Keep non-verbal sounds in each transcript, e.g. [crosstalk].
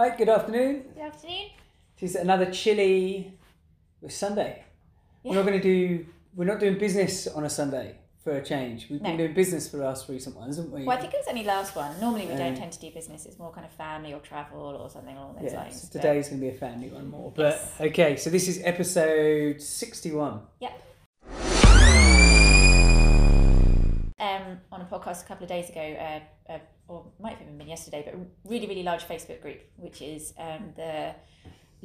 Hi, good afternoon. Good afternoon. It's another chilly Sunday. We're not going to do. We're not doing business on a Sunday for a change. We've been doing business for the last recent ones, haven't we? Well, I think it was only last one. Normally we Um, don't tend to do business. It's more kind of family or travel or something along those yeah. lines. So today's going to be a family one more. But Yes. okay, so this is episode sixty-one. Yep. Um, on a podcast a couple of days ago, uh, uh, or might have even been yesterday, but a really, really large Facebook group, which is um, the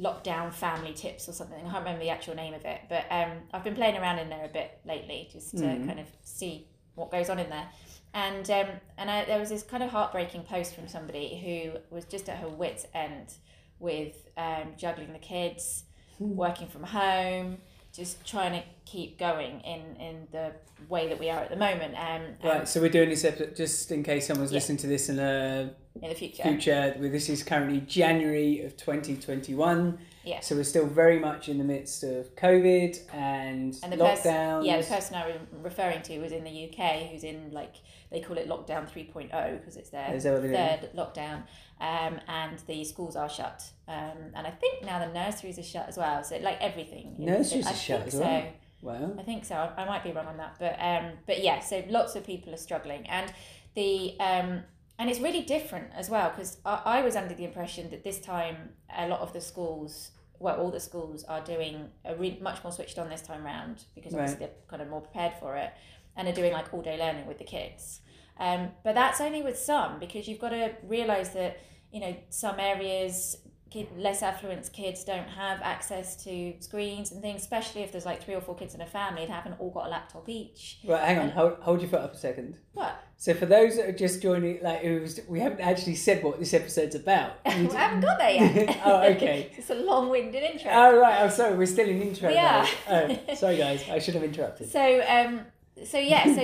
lockdown family tips or something. I can't remember the actual name of it, but um, I've been playing around in there a bit lately just to Mhm. kind of see what goes on in there. And um, and I, there was this kind of heartbreaking post from somebody who was just at her wits' end with um, juggling the kids, working from home, just trying to keep going in in the way that we are at the moment. Um, Right, so we're doing this episode just in case someone's Yeah. listening to this in the in the future. future. Well, This is currently January of 2021. Yeah. So we're still very much in the midst of COVID and, And the lockdowns. yeah, the person I was referring to was in the UK, who's in like they call it lockdown 3.0 because it's their Is that what it is? third lockdown, um, and the schools are shut, um, and I think now the nurseries are shut as well. So like everything, Nurseries I are shut think as well? So. Wow. I think so. I, I might be wrong on that, but um, but yeah. So lots of people are struggling, and the um, and it's really different as well because I, I was under the impression that this time a lot of the schools, well, all the schools are doing a re- much more switched on this time round because obviously they're kind of more prepared for it, and are doing like all day learning with the kids. Um, but that's only with some because you've got to realise that you know some areas kid, less affluent kids don't have access to screens and things, especially if there's like three or four kids in a family and haven't all got a laptop each. Right, hang on, hold, hold your foot up a second. What? So for those that are just joining, like it was, we haven't actually said what this episode's about. [laughs] we haven't got there yet. [laughs] oh, okay. [laughs] it's a long-winded intro. Oh right, I'm sorry, we're still in intro. Are. Oh, sorry guys, I should have interrupted. So, um, so yeah, so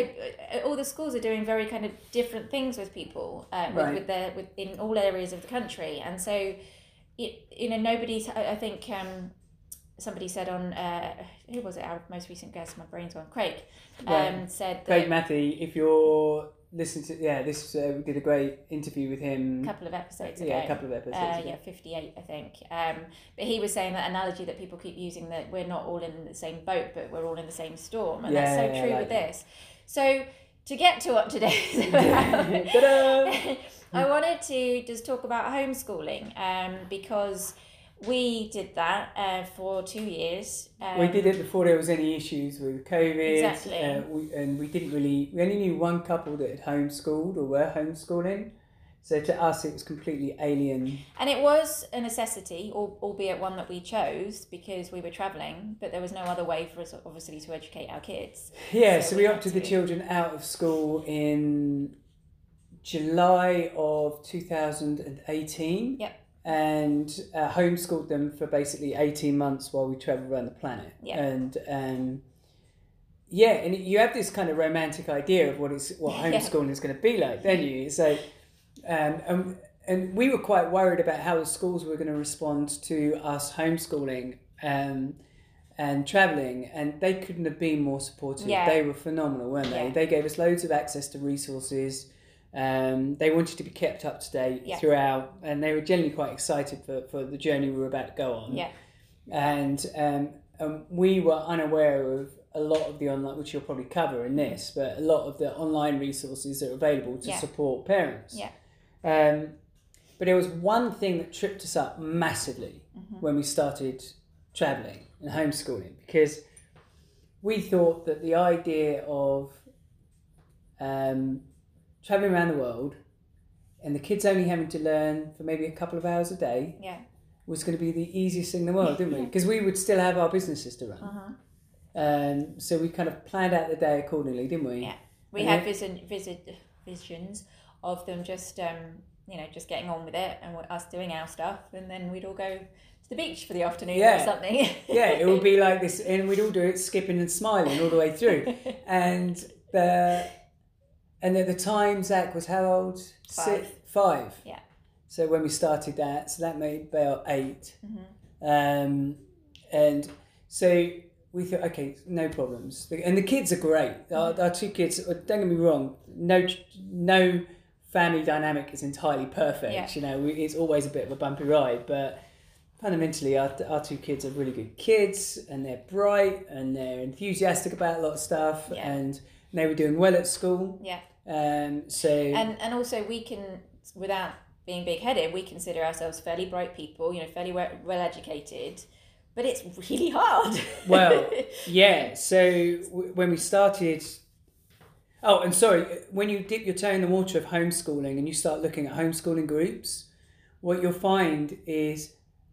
uh, all the schools are doing very kind of different things with people, with, Right. with their with in all areas of the country, and so, it, you know, nobody's. I I think um, somebody said on uh, who was it? Our most recent guest, my brain's gone. Craig, um, said that Craig Matthew, if you're listening to, yeah, this uh, we did a great interview with him a couple of episodes ago. Yeah, a couple of episodes. Uh, ago. yeah, 58, I think. Um, but he was saying that analogy that people keep using that we're not all in the same boat, but we're all in the same storm. And Yeah, that's so yeah, true like with that. this. So, to get to what [laughs] about, Ta-da! [laughs] I wanted to just talk about homeschooling um, because we did that uh, for two years. Um, we did it before there was any issues with COVID. Exactly. Uh, we, and we didn't really, we only knew one couple that had homeschooled or were homeschooling. So to us, it was completely alien. And it was a necessity, albeit one that we chose because we were travelling, but there was no other way for us, obviously, to educate our kids. Yeah, So so, we we opted the children out of school in July of 2018. Yep. And uh, homeschooled them for basically 18 months while we travelled around the planet. Yeah. And um, yeah, and you have this kind of romantic idea of what it's what [laughs] Yeah. homeschooling is going to be like, don't you? So, um, and, and we were quite worried about how the schools were going to respond to us homeschooling. Um, and traveling, and they couldn't have been more supportive. Yeah. They were phenomenal, weren't they? Yeah. They gave us loads of access to resources. Um, they wanted to be kept up to date Yeah. throughout, and they were generally quite excited for, for the journey we were about to go on. Yeah. And um, um, we were unaware of a lot of the online, which you'll probably cover in this, but a lot of the online resources that are available to Yeah. support parents. Yeah. Um, but there was one thing that tripped us up massively Mm-hmm. when we started traveling and homeschooling because we thought that the idea of um, traveling around the world and the kids only having to learn for maybe a couple of hours a day Yeah. was going to be the easiest thing in the world, didn't we? [laughs] Because we would still have our businesses to run. Uh-huh. Um, so we kind of planned out the day accordingly, didn't we? Yeah. We And had vision, visit, visions of them just, um, you know, just getting on with it and us doing our stuff, and then we'd all go to the beach for the afternoon Yeah. or something. [laughs] yeah, it would be like this, and we'd all do it skipping and smiling all the way through. [laughs] and the and at the time, Zach was how old? Five. Six, five. Yeah. So when we started that, so that made about 8 Mhm. Um, and so we thought, okay, no problems. And the kids are great. Our, our two kids, uh, don't get me wrong, no, no family dynamic is entirely perfect. Yeah. You know, we, it's always a bit of a bumpy ride, but fundamentally, our, our two kids are really good kids, and they're bright, and they're enthusiastic about a lot of stuff, Yeah. and they were doing well at school. Yeah. Um, so and and also we can without being big headed we consider ourselves fairly bright people you know fairly well, well educated but it's really hard Well, [laughs] Yeah, so w- when we started, oh, and sorry, when you dip your toe in the water of homeschooling and you start looking at homeschooling groups, what you'll find is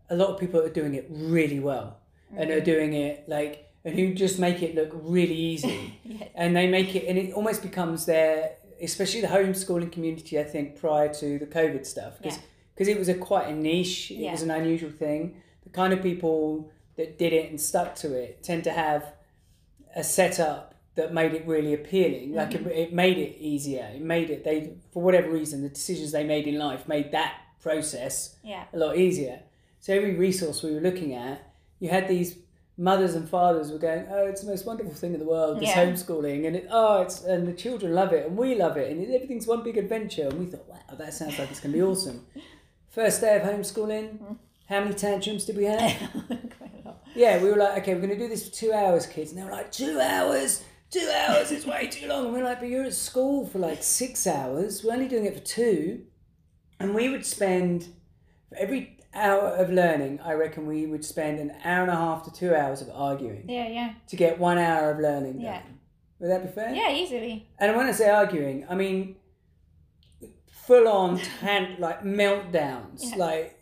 a lot of people are doing it really well and are doing it like, and who just make it look really easy. [laughs] Yeah. And they make it, and it almost becomes their, especially the homeschooling community, I think, prior to the COVID stuff, because Yeah. it was a quite a niche, it Yeah. was an unusual thing. The kind of people that did it and stuck to it tend to have a setup that made it really appealing. Like it, mm-hmm. it made it easier. It made it they for whatever reason the decisions they made in life made that process yeah a lot easier. So every resource we were looking at, you had these mothers and fathers were going, oh, it's the most wonderful thing in the world. This Yeah. homeschooling, and it, oh, it's and the children love it, and we love it, and everything's one big adventure. And we thought, wow, that sounds like it's going to be awesome. [laughs] First day of homeschooling, how many tantrums did we have? [laughs] Quite a lot. Yeah, we were like, okay, we're going to do this for two hours, kids. And they were like, two hours? Two hours is way too long. And we are like, but you're at school for like six hours. We're only doing it for two. And we would spend, for every hour of learning, I reckon we would spend an hour and a half to two hours of arguing yeah yeah to get one hour of learning done. Yeah. Would that be fair? yeah easily And when I say arguing, I mean full on [laughs] tan- like meltdowns, Yeah. like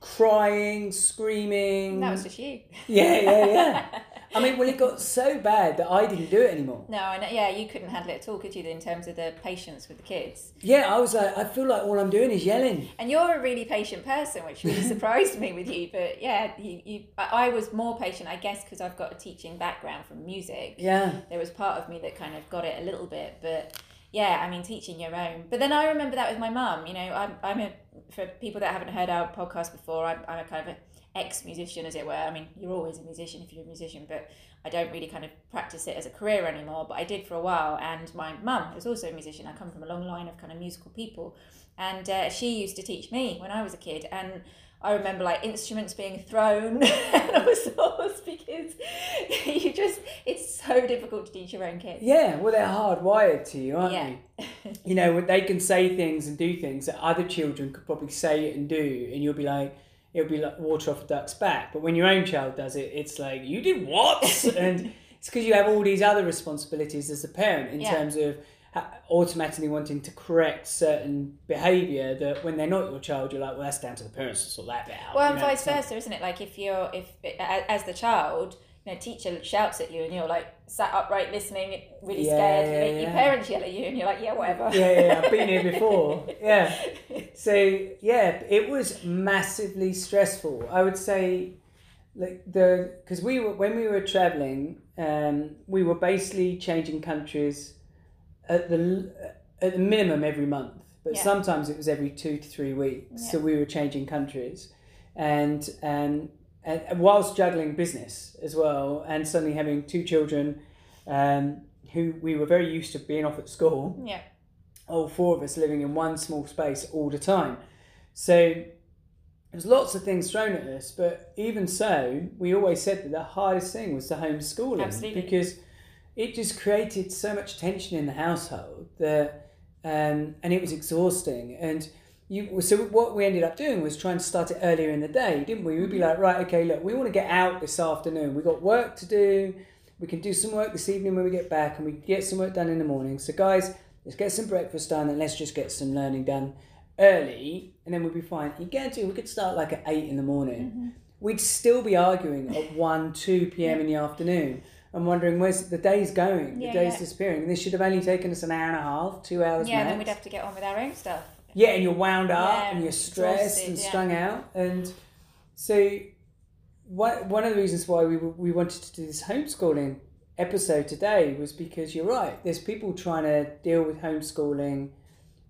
crying, screaming. that was just you Yeah, yeah, yeah. [laughs] I mean, well, it got so bad that I didn't do it anymore. no and yeah you couldn't handle it at all could you in terms of the patience with the kids Yeah, I was like, I feel like all I'm doing is yelling. And you're a really patient person, which really [laughs] surprised me with you. But yeah, you, you I I was more patient, I guess, because I've got a teaching background from music. Yeah, There was part of me that kind of got it a little bit, but yeah, I mean, teaching your own. But then I remember that with my mum. You know, I'm I'm a for people that haven't heard our podcast before. I'm, I'm a kind of an ex musician, as it were. I mean, you're always a musician if you're a musician, but I don't really kind of practice it as a career anymore. But I did for a while, and my mum was also a musician. I come from a long line of kind of musical people, and uh, she used to teach me when I was a kid, and. I remember like instruments being thrown [laughs] and all sorts because [laughs] you just it's so difficult to teach your own kids. yeah. Well, they're hardwired to you, aren't Yeah. they? [laughs] You know, they can say things and do things that other children could probably say it and do, and you'll be like, it'll be like water off a duck's back. But when your own child does it, it's like you did what? [laughs] and it's because you have all these other responsibilities as a parent in Yeah. terms of automatically wanting to correct certain behaviour that when they're not your child, you're like, well, that's down to the parents to sort that out. Well, you and know, vice versa, isn't it? Like if you're if as the child, you know, teacher shouts at you and you're like sat upright listening, really Yeah, scared. yeah, your yeah. parents yell at you and you're like, yeah, whatever. yeah, yeah, I've been here before. [laughs] Yeah. So yeah, it was massively stressful. I would say, like the because we were when we were traveling, um, we were basically changing countries at the at the minimum every month, but sometimes it was every two to three weeks. So we were changing countries, and um, and whilst juggling business as well, and suddenly having two children, um, who we were very used to being off at school yeah, all four of us living in one small space all the time. So there's lots of things thrown at us, but even so, we always said that the hardest thing was the homeschooling Absolutely. because it just created so much tension in the household that, um, and it was exhausting. And you, so what we ended up doing was trying to start it earlier in the day, didn't we? We'd be like, right, okay, look, we want to get out this afternoon. We've got work to do. We can do some work this evening when we get back, and we get some work done in the morning. So, guys, let's get some breakfast done, and let's just get some learning done early, and then we'll be fine. You get to, we could start like at eight in the morning. Mm-hmm. We'd still be arguing at one, two p.m. in the afternoon. and wondering where's the day's going, Yeah, the day's yeah. disappearing. And this should have only taken us an hour and a half, two hours yeah, max. then we'd have to get on with our own stuff. Yeah, and you're wound up Yeah, and you're stressed and yeah. strung out. And so, one, one of the reasons why we, we wanted to do this homeschooling episode today was because you're right. There's people trying to deal with homeschooling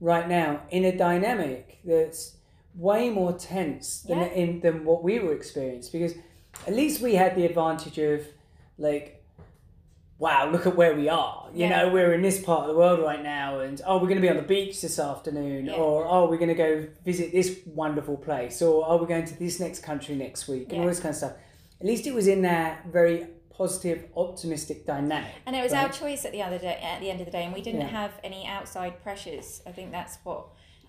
right now in a dynamic that's way more tense than, Yeah. in, than what we were experiencing. Because at least we had the advantage of, like, wow, look at where we are. You Yeah. know, we're in this part of the world right now, and oh, we're going to be on the beach this afternoon, Yeah. or oh, we're going to go visit this wonderful place, or oh, we're going to this next country next week, and all this kind of stuff. At least it was in that very positive, optimistic dynamic. And it was our choice at the other day, at the end of the day, and we didn't Yeah. have any outside pressures. I think that's what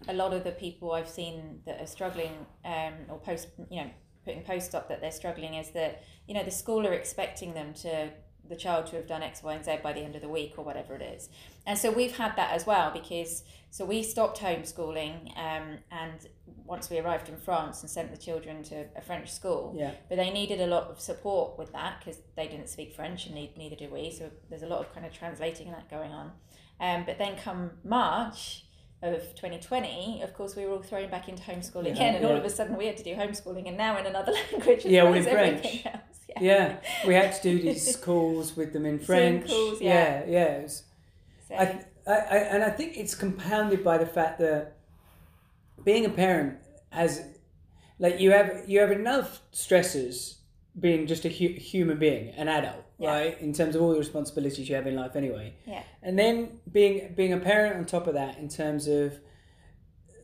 a lot of the people I've seen that are struggling, um, or post, you know, putting post up that they're struggling is that you know the school are expecting them to the child to have done X, Y, and Z by the end of the week or whatever it is. And so we've had that as well because so we stopped homeschooling, um, and once we arrived in France and sent the children to a French school, Yeah, but they needed a lot of support with that because they didn't speak French and ne- neither do we. So there's a lot of kind of translating that going on. Um, but then come March of 2020, of course, we were all thrown back into homeschooling Yeah, again, and all of a sudden we had to do homeschooling and now in another [laughs] language Yeah, well in French. else. Yeah. yeah. We had to do these [laughs] calls with them in French. calls, yeah, yeah. yeah. So, I, I, I, and I think it's compounded by the fact that being a parent has, like, you have you have enough stresses being just a hu- human being, an adult, Yeah. right? In terms of all the responsibilities you have in life, anyway. Yeah. And then being being a parent on top of that, in terms of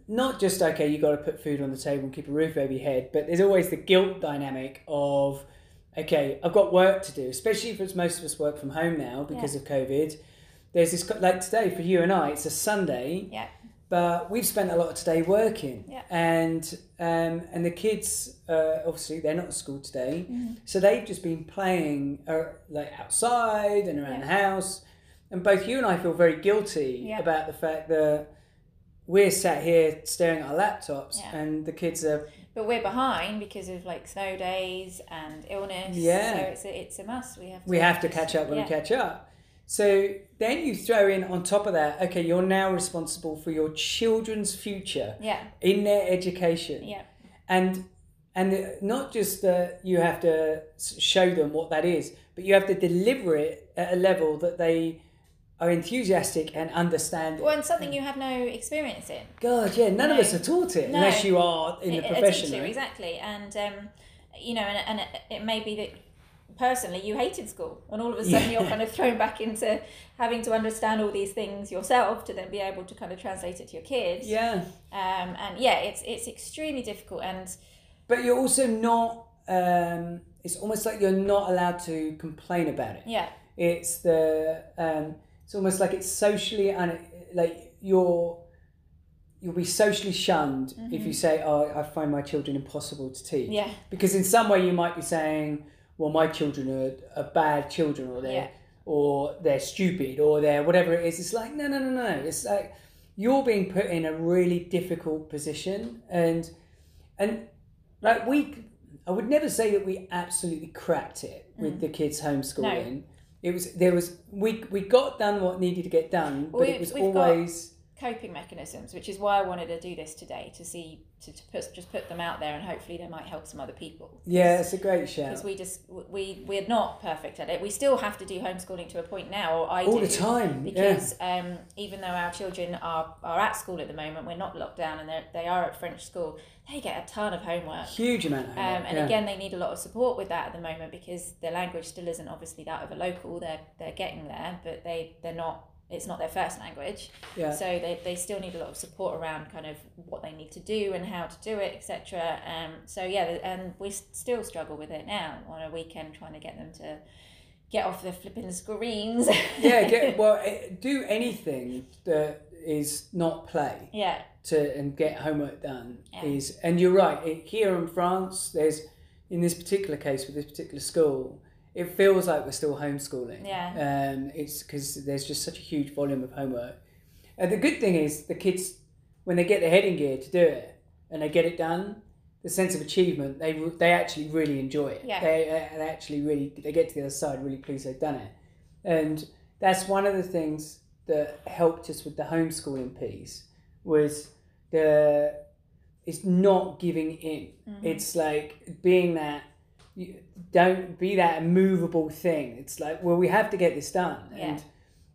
not just okay, you got to put food on the table and keep a roof over your head, but there's always the guilt dynamic of okay, I've got work to do, especially if it's most of us work from home now because of COVID. There's this like today for you and I, it's a Sunday, Yeah. But we've spent a lot of today working, Yeah. and um, and the kids uh, obviously they're not at school today, Mm-hmm. so they've just been playing uh, like outside and around Yeah. the house, and both you and I feel very guilty Yeah. about the fact that we're sat here staring at our laptops, and the kids are But we're behind because of like snow days and illness. Yeah. So it's a, it's a must. We have to we have to catch up when we catch up. So then you throw in on top of that, okay, you're now responsible for your children's future Yeah. in their education, Yeah. and and not just that you have to show them what that is, but you have to deliver it at a level that they are enthusiastic and understand. Well, and something you have no experience in. God, yeah, none of us are taught it No. unless you are in the a- a profession. teacher, right? exactly. And um, you know, and, and it, it may be that personally you hated school, and all of a sudden Yeah. you're kind of [laughs] thrown back into having to understand all these things yourself to then be able to kind of translate it to your kids. Yeah, Um, and yeah, it's it's extremely difficult, and but you're also not. Um, it's almost like you're not allowed to complain about it. yeah, It's the um, it's almost like it's socially un- like you're you'll be socially shunned if you say, "Oh, I find my children impossible to teach." Mm-hmm. yeah, Because in some way you might be saying, "Well, my children are, are bad children, or they're Yeah. or they're stupid, or they're whatever it is." It's like no, no, no, no. It's like you're being put in a really difficult position, and and like we, I would never say that we absolutely cracked it with Mm. the kids homeschooling. It was there was we we got done what needed to get done, but Well, it was we've got- always coping mechanisms, which is why I wanted to do this today to see to, to put, just put them out there, and hopefully they might help some other people. yeah, it's a great shout. because we just we we're not perfect at it. We still have to do homeschooling to a point now, or I All do, the time, because um, even though our children are are at school at the moment, we're not locked down, and they they are at French school. They get a ton of homework. Huge amount of Um, and yeah. again, they need a lot of support with that at the moment because their language still isn't obviously that of a local. They're they're getting there, but they they're not. It's not their first language, yeah. so they, they still need a lot of support around kind of what they need to do and how to do it, etc. Um, so yeah, and we still struggle with it now on a weekend trying to get them to get off the flipping screens. [laughs] yeah, get, [laughs] well, eh, do anything that is not play yeah, to and get homework done Yeah. is. And you're right. It, here in France, there's in this particular case with this particular school, it feels like we're still homeschooling. Yeah. Um, it's because there's just such a huge volume of homework. And the good thing is the kids, when they get their head in gear to do it and they get it done, the sense of achievement, they they actually really enjoy it. Yeah. They, uh, they actually really they get to the other side really pleased they've done it, and that's one of the things that helped us with the homeschooling piece was the it's not giving in. It's like being that don't be that immovable thing. It's like well we have to get this done, Yeah. and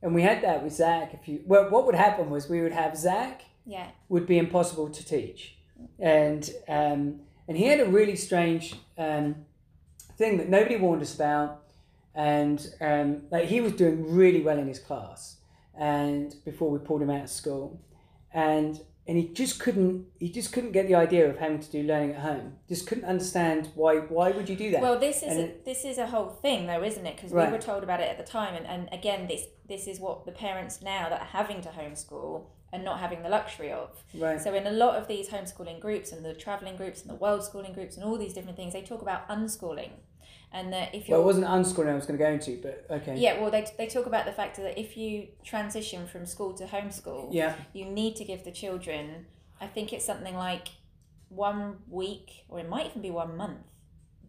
and we had that with Zach. If you well, what would happen was we would have Zach yeah, would be impossible to teach. And um, and he had a really strange um, thing that nobody warned us about. and um, like he was doing really well in his class, and before we pulled him out of school, and and he just couldn't he just couldn't get the idea of having to do learning at home. Just couldn't understand why why would you do that? Well, this is a, it- this is a whole thing, though, isn't it? Because Right. we were told about it at the time, and, and again, this this is what the parents now that are having to homeschool and not having the luxury of. right. So in a lot of these homeschooling groups and the traveling groups and the world schooling groups and all these different things, they talk about unschooling, and that if well, you're it wasn't unschooling I was going to go into, but okay. yeah, well, they, they talk about the fact that if you transition from school to homeschool, Yeah. you need to give the children, I think it's something like one week, or it might even be one month,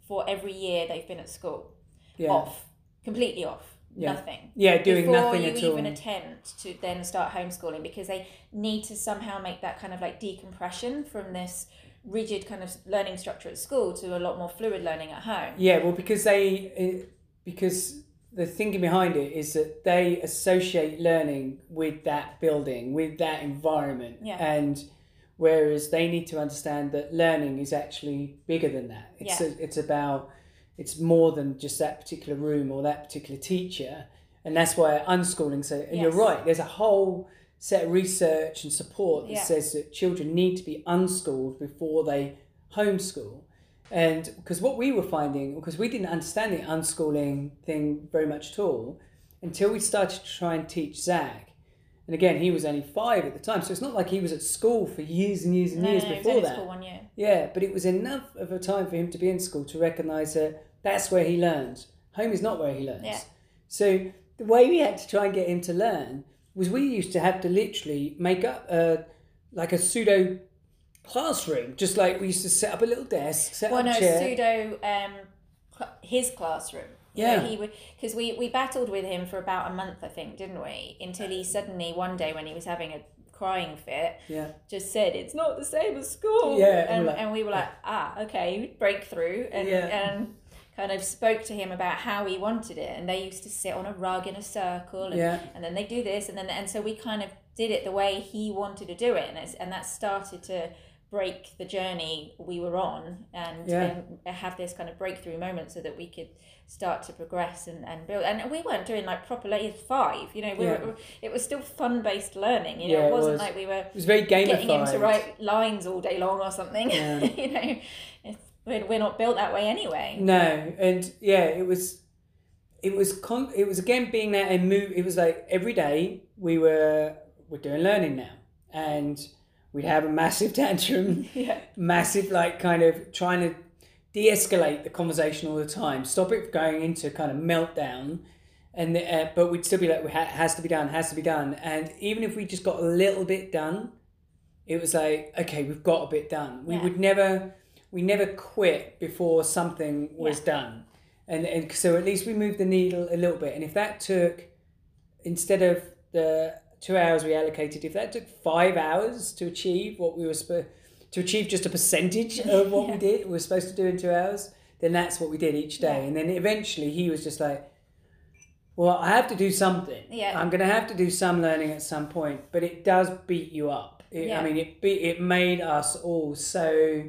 for every year they've been at school. Yeah. Off. Completely off. Yeah. Nothing. Yeah, doing Before nothing you at even all. attempt to then start homeschooling because they need to somehow make that kind of like decompression from this rigid kind of learning structure at school to a lot more fluid learning at home. Yeah, well, because they, because the thinking behind it is that they associate learning with that building, with that environment, Yeah. and whereas they need to understand that learning is actually bigger than that. It's Yeah. a, it's about it's more than just that particular room or that particular teacher, and that's why unschooling. So, and you're right. There's a whole set of research and support that Yeah. says that children need to be unschooled before they homeschool. And because what we were finding, because we didn't understand the unschooling thing very much at all until we started to try and teach Zach. And again, he was only five at the time, so it's not like he was at school for years and years and No, years no, no, it was before that. one year. Yeah, but it was enough of a time for him to be in school to recognise that that's where he learns. Home is not where he learns. Yeah. So the way we had to try and get him to learn was we used to have to literally make up a like a pseudo classroom, just like we used to set up a little desk, set Well, up no, a chair. pseudo um, cl- his classroom. Yeah. he would because we we battled with him for about a month, I think, didn't we? Until he suddenly one day when he was having a crying fit, Yeah. just said it's not the same as school. Yeah, and and, like- and we were like, ah, okay, breakthrough, and Yeah. and kind of spoke to him about how he wanted it, and they used to sit on a rug in a circle, and, Yeah. and then they do this, and then and so we kind of did it the way he wanted to do it, and it's, and that started to break the journey we were on and, Yeah. and have this kind of breakthrough moment so that we could start to progress and, and build and we weren't doing like proper layers five you know we Yeah. were it was still fun based learning you know Yeah, it it wasn't was. like we were It was very gamified. getting him to write lines all day long or something [laughs] you know we're, we're not built that way anyway No, and yeah, it was, it was con- it was again being that and move. It was like every day we were we're doing learning now, and we'd have a massive [laughs] tantrum, yeah massive like kind of trying to de-escalate the conversation all the time, stop it going into kind of meltdown. And uh, but we'd still be like, "It has to be done, has to be done." And even if we just got a little bit done, it was like, "Okay, we've got a bit done." We Yeah. would never, we never quit before something was done, and and so at least we moved the needle a little bit. And if that took, instead of the two hours we allocated, if that took five hours to achieve what we were supposed to achieve, just a percentage [laughs] of what we did, we were supposed to do in two hours, then that's what we did each day. Yeah. And then eventually he was just like, well, I have to do something. Yeah. I'm going to have to do some learning at some point, but it does beat you up. It, Yeah. I mean, it be, it made us all so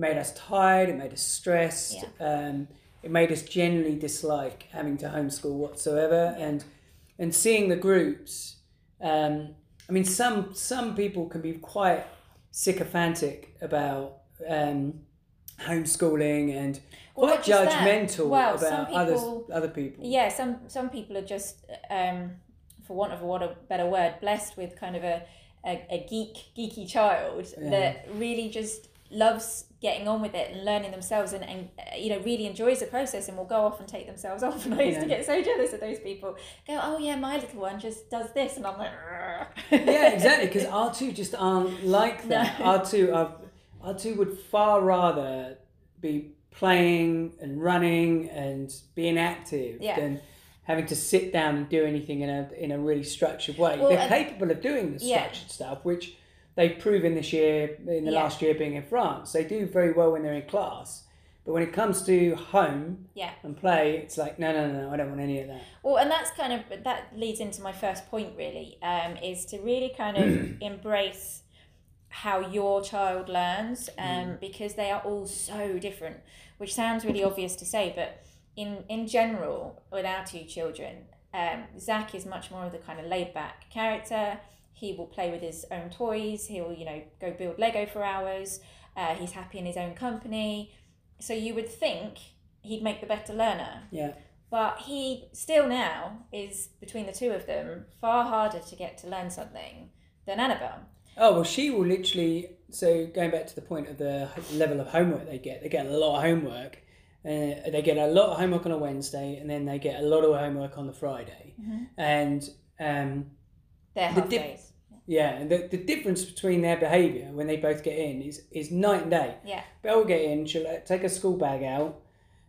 made us tired. It made us stressed. Um, it made us generally dislike having to homeschool whatsoever, and and seeing the groups. Um, I mean, some some people can be quite sycophantic about um, homeschooling and Well, quite judgmental Well, about others other people. yeah some some people are just um for want of a what a better word blessed with kind of a a, a geek geeky child Yeah. that really just loves getting on with it and learning themselves and, and you know really enjoys the process and will go off and take themselves [laughs] off and I used to get so jealous of those people go oh yeah my little one just does this and I'm like yeah, [laughs] exactly. Because R two just aren't like that. No. R two, uh, R two would far rather be playing and running and being active Yeah. than having to sit down and do anything in a in a really structured way. Well, They're capable of doing the Yeah. structured stuff, which they've proven this year in the Yeah. last year being in France. They do very well when they're in class. But when it comes to home yeah and play, it's like no, no, no, I don't want any of that. Well, and that's kind of that leads into my first point. Really, um, is to really kind of [clears throat] embrace how your child learns, um, because they are all so different. Which sounds really obvious to say, but in in general, with our two children, um, Zach is much more of the kind of laid back character. He will play with his own toys. He will, you know, go build Lego for hours. Uh, he's happy in his own company. So you would think he'd make the better learner. Yeah. But he still now is between the two of them far harder to get to learn something than Annabelle. Oh well, she will literally. So going back to the point of the level of homework they get, they get a lot of homework. Uh, they get a lot of homework on a Wednesday, and then they get a lot of homework on the Friday. Mhm. And um, They're The half dip- days. Yeah, and the, the difference between their behaviour when they both get in is is night and day. Yeah. Belle will get in, she'll uh, take her school bag out,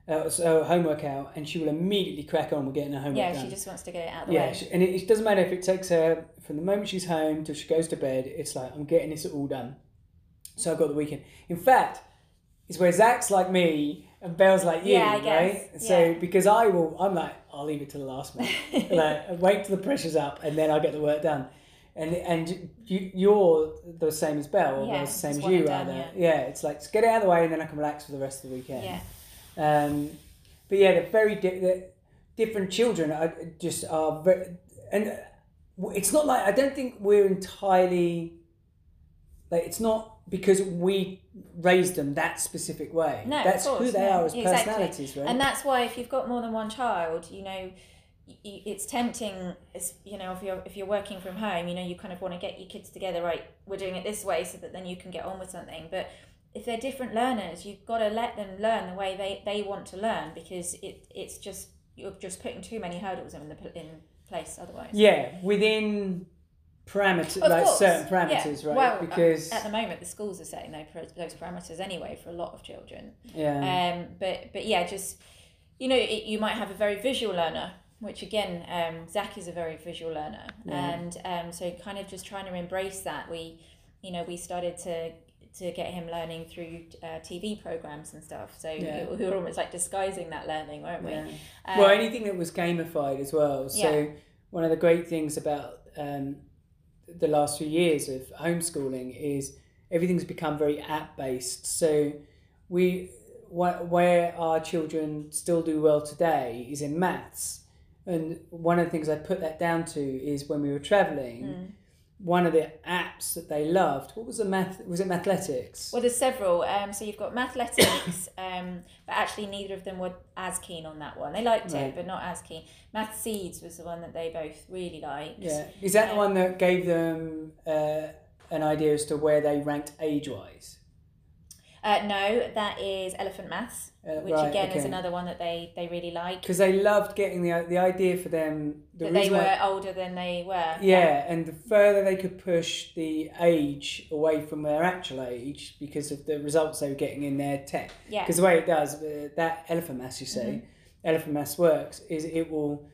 uh, so homework out, and she will immediately crack on with getting her homework Yeah, done. she just wants to get it out of the Yeah, way. she, and it, it doesn't matter if it takes her from the moment she's home till she goes to bed. It's like I'm getting this all done. So I've got the weekend. In fact, it's where Zach's like me and Belle's like you, Yeah, I guess. right? So Yeah. because I will, I'm like I'll leave it to the last minute. [laughs] like wait till the pressure's up and then I'll get the work done. And and you, you're the same as Belle, or Yeah, the same as you, rather. Yeah. it's like just get it out of the way and then I can relax for the rest of the weekend. Yeah. Um, but yeah, they're very di- they're different children. Are just are very, and it's not like I don't think we're entirely like it's not because we raised them that specific way. No, of that's who course, they no, are as exactly. personalities, right? And that's why if you've got more than one child, you know, it's tempting. It's, you know, if you're if you're working from home, you know, you kind of want to get your kids together. Right, we're doing it this way so that then you can get on with something. But if they're different learners, you've got to let them learn the way they, they want to learn because it it's just you're just putting too many hurdles in the in place otherwise. yeah, within parameters, like course, certain yeah. parameters, right? Well, uh, because At the moment, the schools are setting those those parameters anyway for a lot of children. yeah, Um, but but yeah, just you know, it, you might have a very visual learner, which again, um, Zach is a very visual learner, Yeah. and um, so kind of just trying to embrace that. We, you know, we started to to get him learning through uh, TV programs and stuff. So Yeah. we were almost like disguising that learning, weren't we? yeah. Um, well, anything that was gamified as well. So one of the great things about um, the last few years of homeschooling is everything's become very app based. So we wh- where our children still do well today is in maths. And one of the things I put that down to is when we were traveling, Mm. one of the apps that they loved. What was the math? Was it Mathletics? Well, there's several. Um, so you've got Mathletics, [coughs] um, but actually neither of them were as keen on that one. They liked Right. it, but not as keen. Math Seeds was the one that they both really liked. Yeah, is that the Um, one that gave them uh, an idea as to where they ranked age wise? Uh, no, that is Elephant Maths, Uh, which right, again is another one that they, they really like. because they loved getting the the idea for them. The That they were older than they were. yeah, and the further they could push the age away from their actual age because of the results they were getting in their test. Yeah. Because the way it does, uh, that elephant maths you say, Mm-hmm. elephant maths works is it will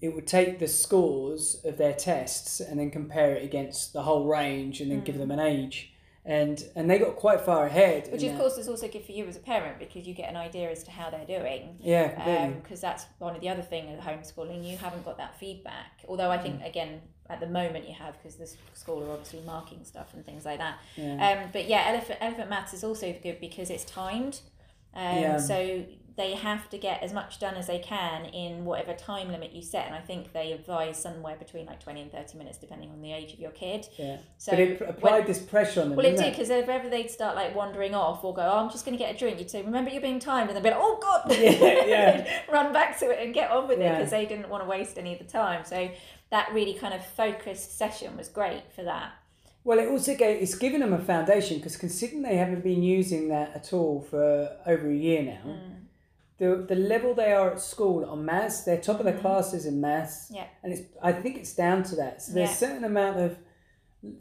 it will take the scores of their tests and then compare it against the whole range and then give them an age. And and they got quite far ahead. Mm. Which, of course, is also good for you as a parent because you get an idea as to how they're doing. yeah. Because that's one of the other thing of homeschooling. You haven't got that feedback. Although I Mm. think, again, at the moment you have because the school are obviously marking stuff and things like that. yeah. Um, but yeah, elephant elephant maths is also good because it's timed. Um, Yeah. So they have to get as much done as they can in whatever time limit you set, and I think they advise somewhere between like twenty and thirty minutes, depending on the age of your kid. yeah. So but it applied when- this pressure on them. well, it didn't because if ever they'd start like wandering off or go, oh, I'm just going to get a drink, you'd say, remember you're being timed, and they'd be like, oh god, [laughs] Yeah, yeah. [laughs] They'd run back to it and get on with it because they didn't want to waste any of the time. So that really kind of focused session was great for that. Well, it also gave, it's given them a foundation because considering they haven't been using that at all for over a year now, Mm. The the level they are at school on maths, they're top of their classes in maths, Mm-hmm. Yeah. and it's I think it's down to that. So there's Yeah. a certain amount of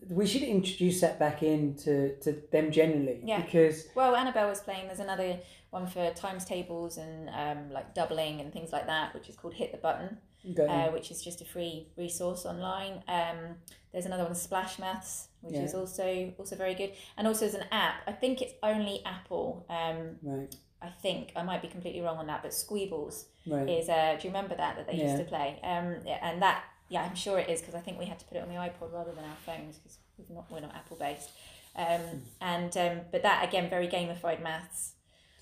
we should introduce that back in to to them generally Yeah. because Well, Annabelle was playing. There's another one for times tables and um, like doubling and things like that, which is called Hit the Button, uh, which is just a free resource online. Um, there's another one, Splash Maths, which Yeah. is also also very good. And also there's an app. I think it's only Apple. Um, right I think I might be completely wrong on that, but Squeebles right is. Uh, do you remember that that they Yeah. used to play? Um, and that yeah, I'm sure it is because I think we had to put it on the iPod rather than our phones because we're not we're not Apple based. Um, and um, but that again, very gamified maths.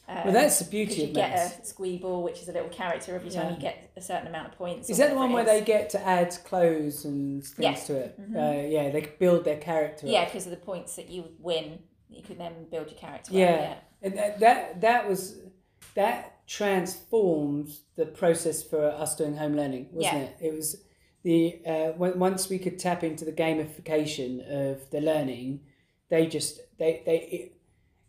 Um, Well, that's the beauty you of get maths. a Squeeble, which is a little character every time Yeah. you get a certain amount of points. Is that the one where they get to add clothes and things Yeah. to it? Mhm. Uh, yeah, they build their character. Yeah, because of the points that you win, you can then build your character. Yeah. And that, that that was that transformed the process for us doing home learning, wasn't Yeah. it? It was the uh, when, once we could tap into the gamification of the learning, they just they they it,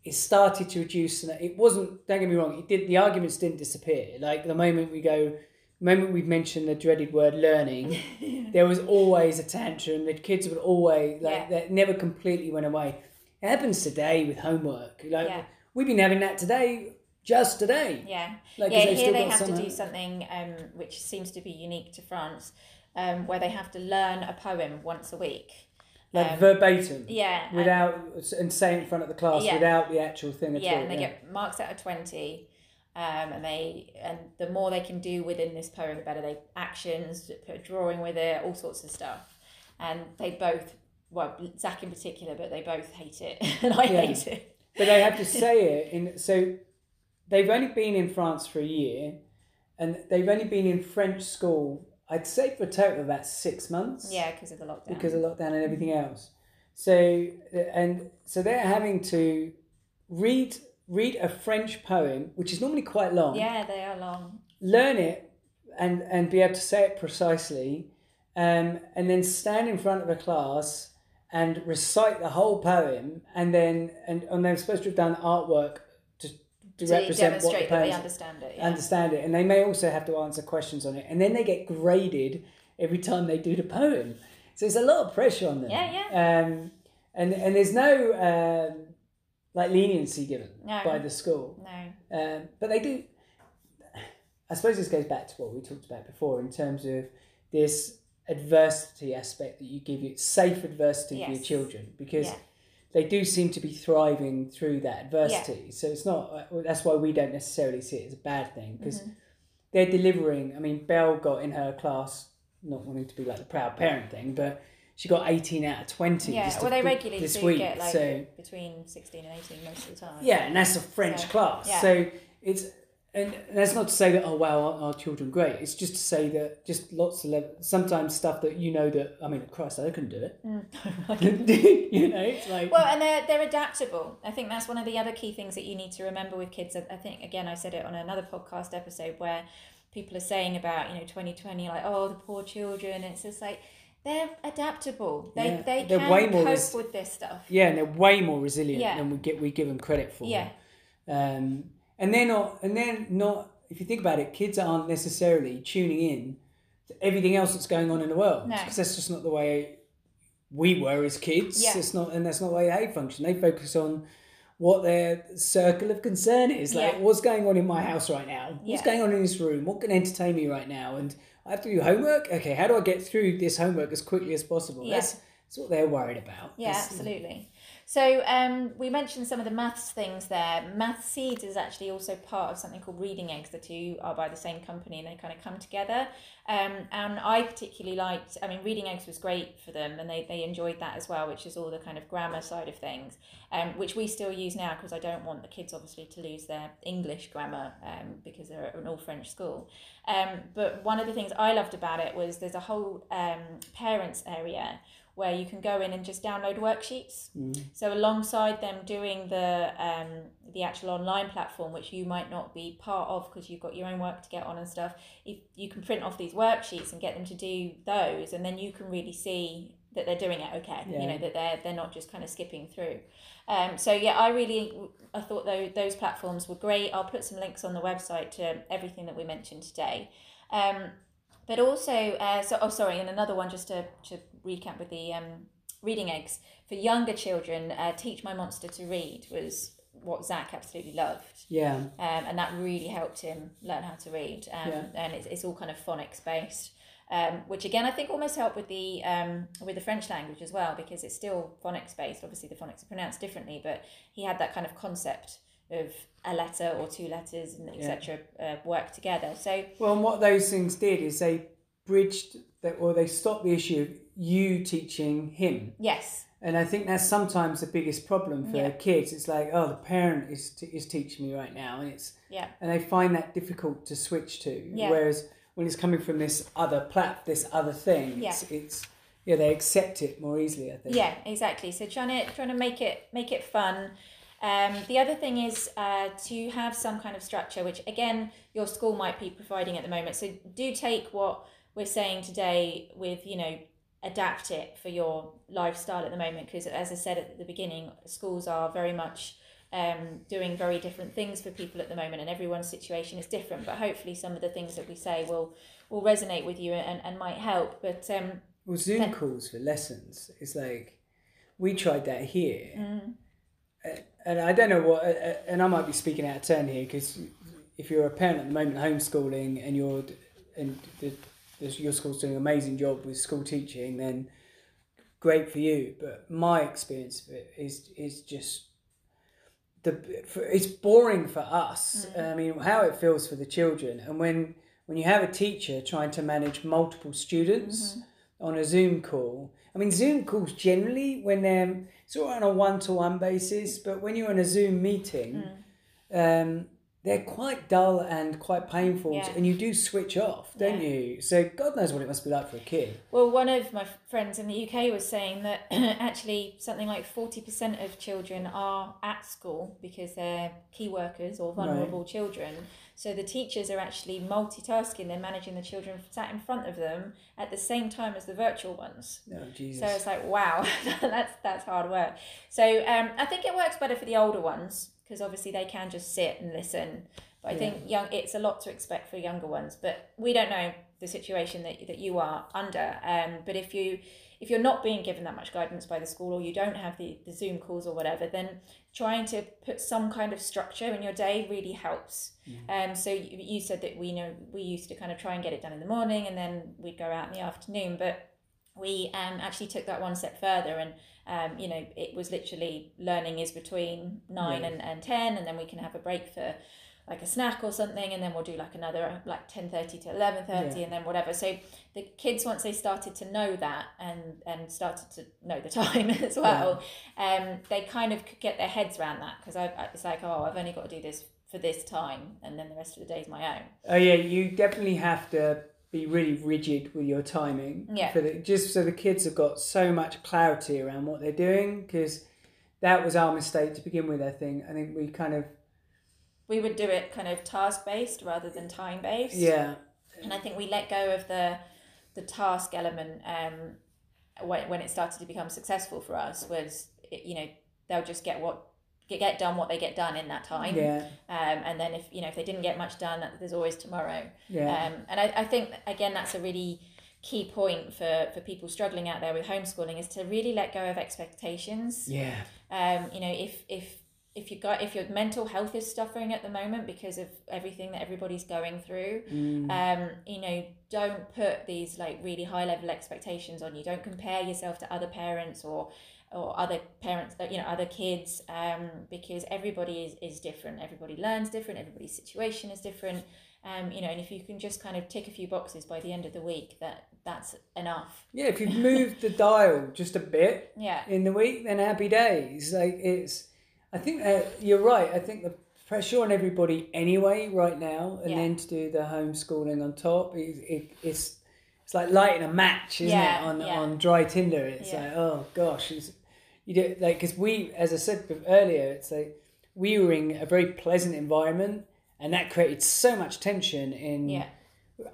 it started to reduce and it wasn't don't get me wrong it did the arguments didn't disappear like the moment we go the moment we've mentioned the dreaded word learning [laughs] there was always a tantrum the kids would always like Yeah. that never completely went away it happens today with homework like Yeah. We've been having that today just today Yeah. like yeah, here they have to do something um, which seems to be unique to France, um, where they have to learn a poem once a week. like um, verbatim Yeah. and- without and say it in front of the class Yeah. without the actual thing at yeah, all and they get marks out of twenty. Um, and they and the more they can do within this poem, the better. They actions, put a drawing with it, all sorts of stuff. And they both, well, Zach in particular, but they both hate it, [laughs] and I Yeah. hate it. But they have to say it in so they've only been in France for a year and they've only been in French school I'd say for a total of about six months Yeah, because of the lockdown. because of lockdown and everything else so and so they're having to read read a French poem which is normally quite long yeah, they are long. learn it and and be able to say it precisely um, and then stand in front of a class and recite the whole poem and then and, and they're supposed to have done artwork to, to, To represent what the that they understand it. Yeah. understand it and they may also have to answer questions on it and then they get graded every time they do the poem so it's a lot of pressure on them Yeah, Yeah, um, and and there's no um, like leniency given No. by the school no. um, but they do. I suppose this goes back to what we talked about before in terms of this adversity aspect that you give you safe adversity for your children because Yeah. they do seem to be thriving through that adversity. So it's not. That's why we don't necessarily see it as a bad thing because Mm-hmm. they're delivering. I mean, Belle got in her class, not wanting to be like the proud parent thing, but she got eighteen out of twenty. Yeah, well, they regularly this do week. get like so between 16 and 18 most of the time. yeah, and that's a French So, class. yeah. So it's and that's not to say that oh wow our, our children great. It's just to say that just lots of level, sometimes stuff that you know that I mean Christ [laughs] I couldn't do it. you know, it's like Well, and they're, they're adaptable. I think that's one of the other key things that you need to remember with kids. I I think, again, I said it on another podcast episode where people are saying about, you know, 2020, like, oh, the poor children. It's just like, they're adaptable. They, Yeah, they they're can way more cope res- with this stuff. yeah, and they're way more resilient Yeah. than we get we give them credit for. Yeah. Um, and they're not and they're not. If you think about it, kids aren't necessarily tuning in to everything else that's going on in the world No. because that's just not the way we were as kids. Yeah. It's not, and that's not the way they function. They focus on what their circle of concern is. Like, Yeah. what's going on in my house right now? What's Yeah. going on in this room? What can entertain me right now? And I have to do homework. Okay, how do I get through this homework as quickly as possible? Yeah. That's, that's what they're worried about. Yeah, That's- absolutely. So um, we mentioned some of the maths things there. Math Seeds is actually also part of something called Reading Eggs. The two are by the same company and they kind of come together. Um, and I particularly liked, I mean, Reading Eggs was great for them and they, they enjoyed that as well, which is all the kind of grammar side of things, um, which we still use now because I don't want the kids obviously to lose their English grammar um, because they're an all French school. Um, but one of the things I loved about it was there's a whole um, parents area where you can go in and just download worksheets. So alongside them doing the um, the actual online platform, which you might not be part of because you've got your own work to get on and stuff, if you can print off these worksheets and get them to do those, and then you can really see that they're doing it okay. Yeah. You know that they're they're not just kind of skipping through. Um, so yeah, I really I thought those those platforms were great. I'll put some links on the website to everything that we mentioned today. Um, but also, uh, so oh sorry, and another one just to, to recap with the um, reading eggs for younger children. Uh, Teach my monster to read was what Zach absolutely loved, Yeah. um, and that really helped him learn how to read. Um, Yeah. And it's, it's all kind of phonics based. Um, which again I think almost helped with the um, with the French language as well because it's still phonics based. Obviously the phonics are pronounced differently, but he had that kind of concept of a letter or two letters and etc. Uh, work together. So Well, and what those things did is they bridged that or they stopped the issue you teaching him. Yes. And I think that's sometimes the biggest problem for Yeah. kids. It's like, oh, the parent is t- is teaching me right now, and it's Yeah. and they find that difficult to switch to. Yeah. Whereas when it's coming from this other plat, this other thing, it's, it's yeah, they accept it more easily. I think. Yeah, exactly. So trying to trying to make it make it fun. Um, the other thing is uh, to have some kind of structure, which again your school might be providing at the moment. So do take what we're saying today with you know adapt it for your lifestyle at the moment because as I said at the beginning, schools are very much um, doing very different things for people at the moment, and everyone's situation is different. But hopefully, some of the things that we say will will resonate with you and, and might help. But um, Well, Zoom Then- calls for lessons. It's like we tried that here, mm, and I don't know what. And I might be speaking out of turn here because if you're a parent at the moment homeschooling and you're and the, your school's doing an amazing job with school teaching, then great for you. But my experience of it is is just the it's boring for us. Mm. I mean, how it feels for the children, and when when you have a teacher trying to manage multiple students mm-hmm. on a Zoom call. I mean, Zoom calls generally when they're it's all on a one to one basis, but when you're in a Zoom meeting, mm. um, they're quite dull and quite painful, Yeah. and you do switch off, don't Yeah. you? So God knows what it must be like for a kid. Well, one of my friends in the UK was saying that [clears throat] actually something like 40% of children are at school because they're key workers or vulnerable children. So the teachers are actually multitasking, they're managing the children sat in front of them at the same time as the virtual ones. Oh Jesus! So it's like, wow, [laughs] that's that's hard work. So um, I think it works better for the older ones because obviously they can just sit and listen. But I think young, it's a lot to expect for younger ones. But we don't know the situation that that you are under. Um, but if you if you're not being given that much guidance by the school or you don't have the, the Zoom calls or whatever, then trying to put some kind of structure in your day really helps. Um, so you, you said that we know we used to kind of try and get it done in the morning and then we'd go out in the afternoon, but we um, actually took that one step further and um, you know it was literally learning is between nine Yeah. and, and 10 and then we can have a break for like a snack or something and then we'll do like another like 10.30 to 11.30 Yeah. and then whatever so the kids once they started to know that and and started to know the [laughs] time as well um, they kind of could get their heads around that because I, I, it's like oh I've only got to do this for this time and then the rest of the day is my own Oh yeah, you definitely have to be really rigid with your timing. Yeah. For the, just so the kids have got so much clarity around what they're doing, because that was our mistake to begin with. I think. I think we kind of we would do it kind of task based rather than time based yeah and I think we let go of the the task element um, when, when it started to become successful for us was it, you know they'll just get what get, get done what they get done in that time. Yeah. Um, and then if you know if they didn't get much done that there's always tomorrow. Yeah. Um, and I, I think again that's a really key point for, for people struggling out there with homeschooling is to really let go of expectations. Yeah. Um, you know if if if you got if your mental health is suffering at the moment because of everything that everybody's going through Mm. um, you know don't put these like really high level expectations on you. Don't compare yourself to other parents or or other parents uh, you know other kids um, because everybody is, is different everybody learns different everybody's situation is different um, you know and if you can just kind of tick a few boxes by the end of the week that that's enough yeah. If you've [laughs] moved the dial just a bit yeah in the week, then happy days. Like it's, I think uh, you're right. I think the pressure on everybody anyway right now, and Yeah. then to do the homeschooling on top, it, it, it's it's like lighting a match, isn't Yeah, it? On yeah. on dry tinder, it's like oh gosh, it's, you do like because we, as I said earlier, it's like we were in a very pleasant environment, and that created so much tension in yeah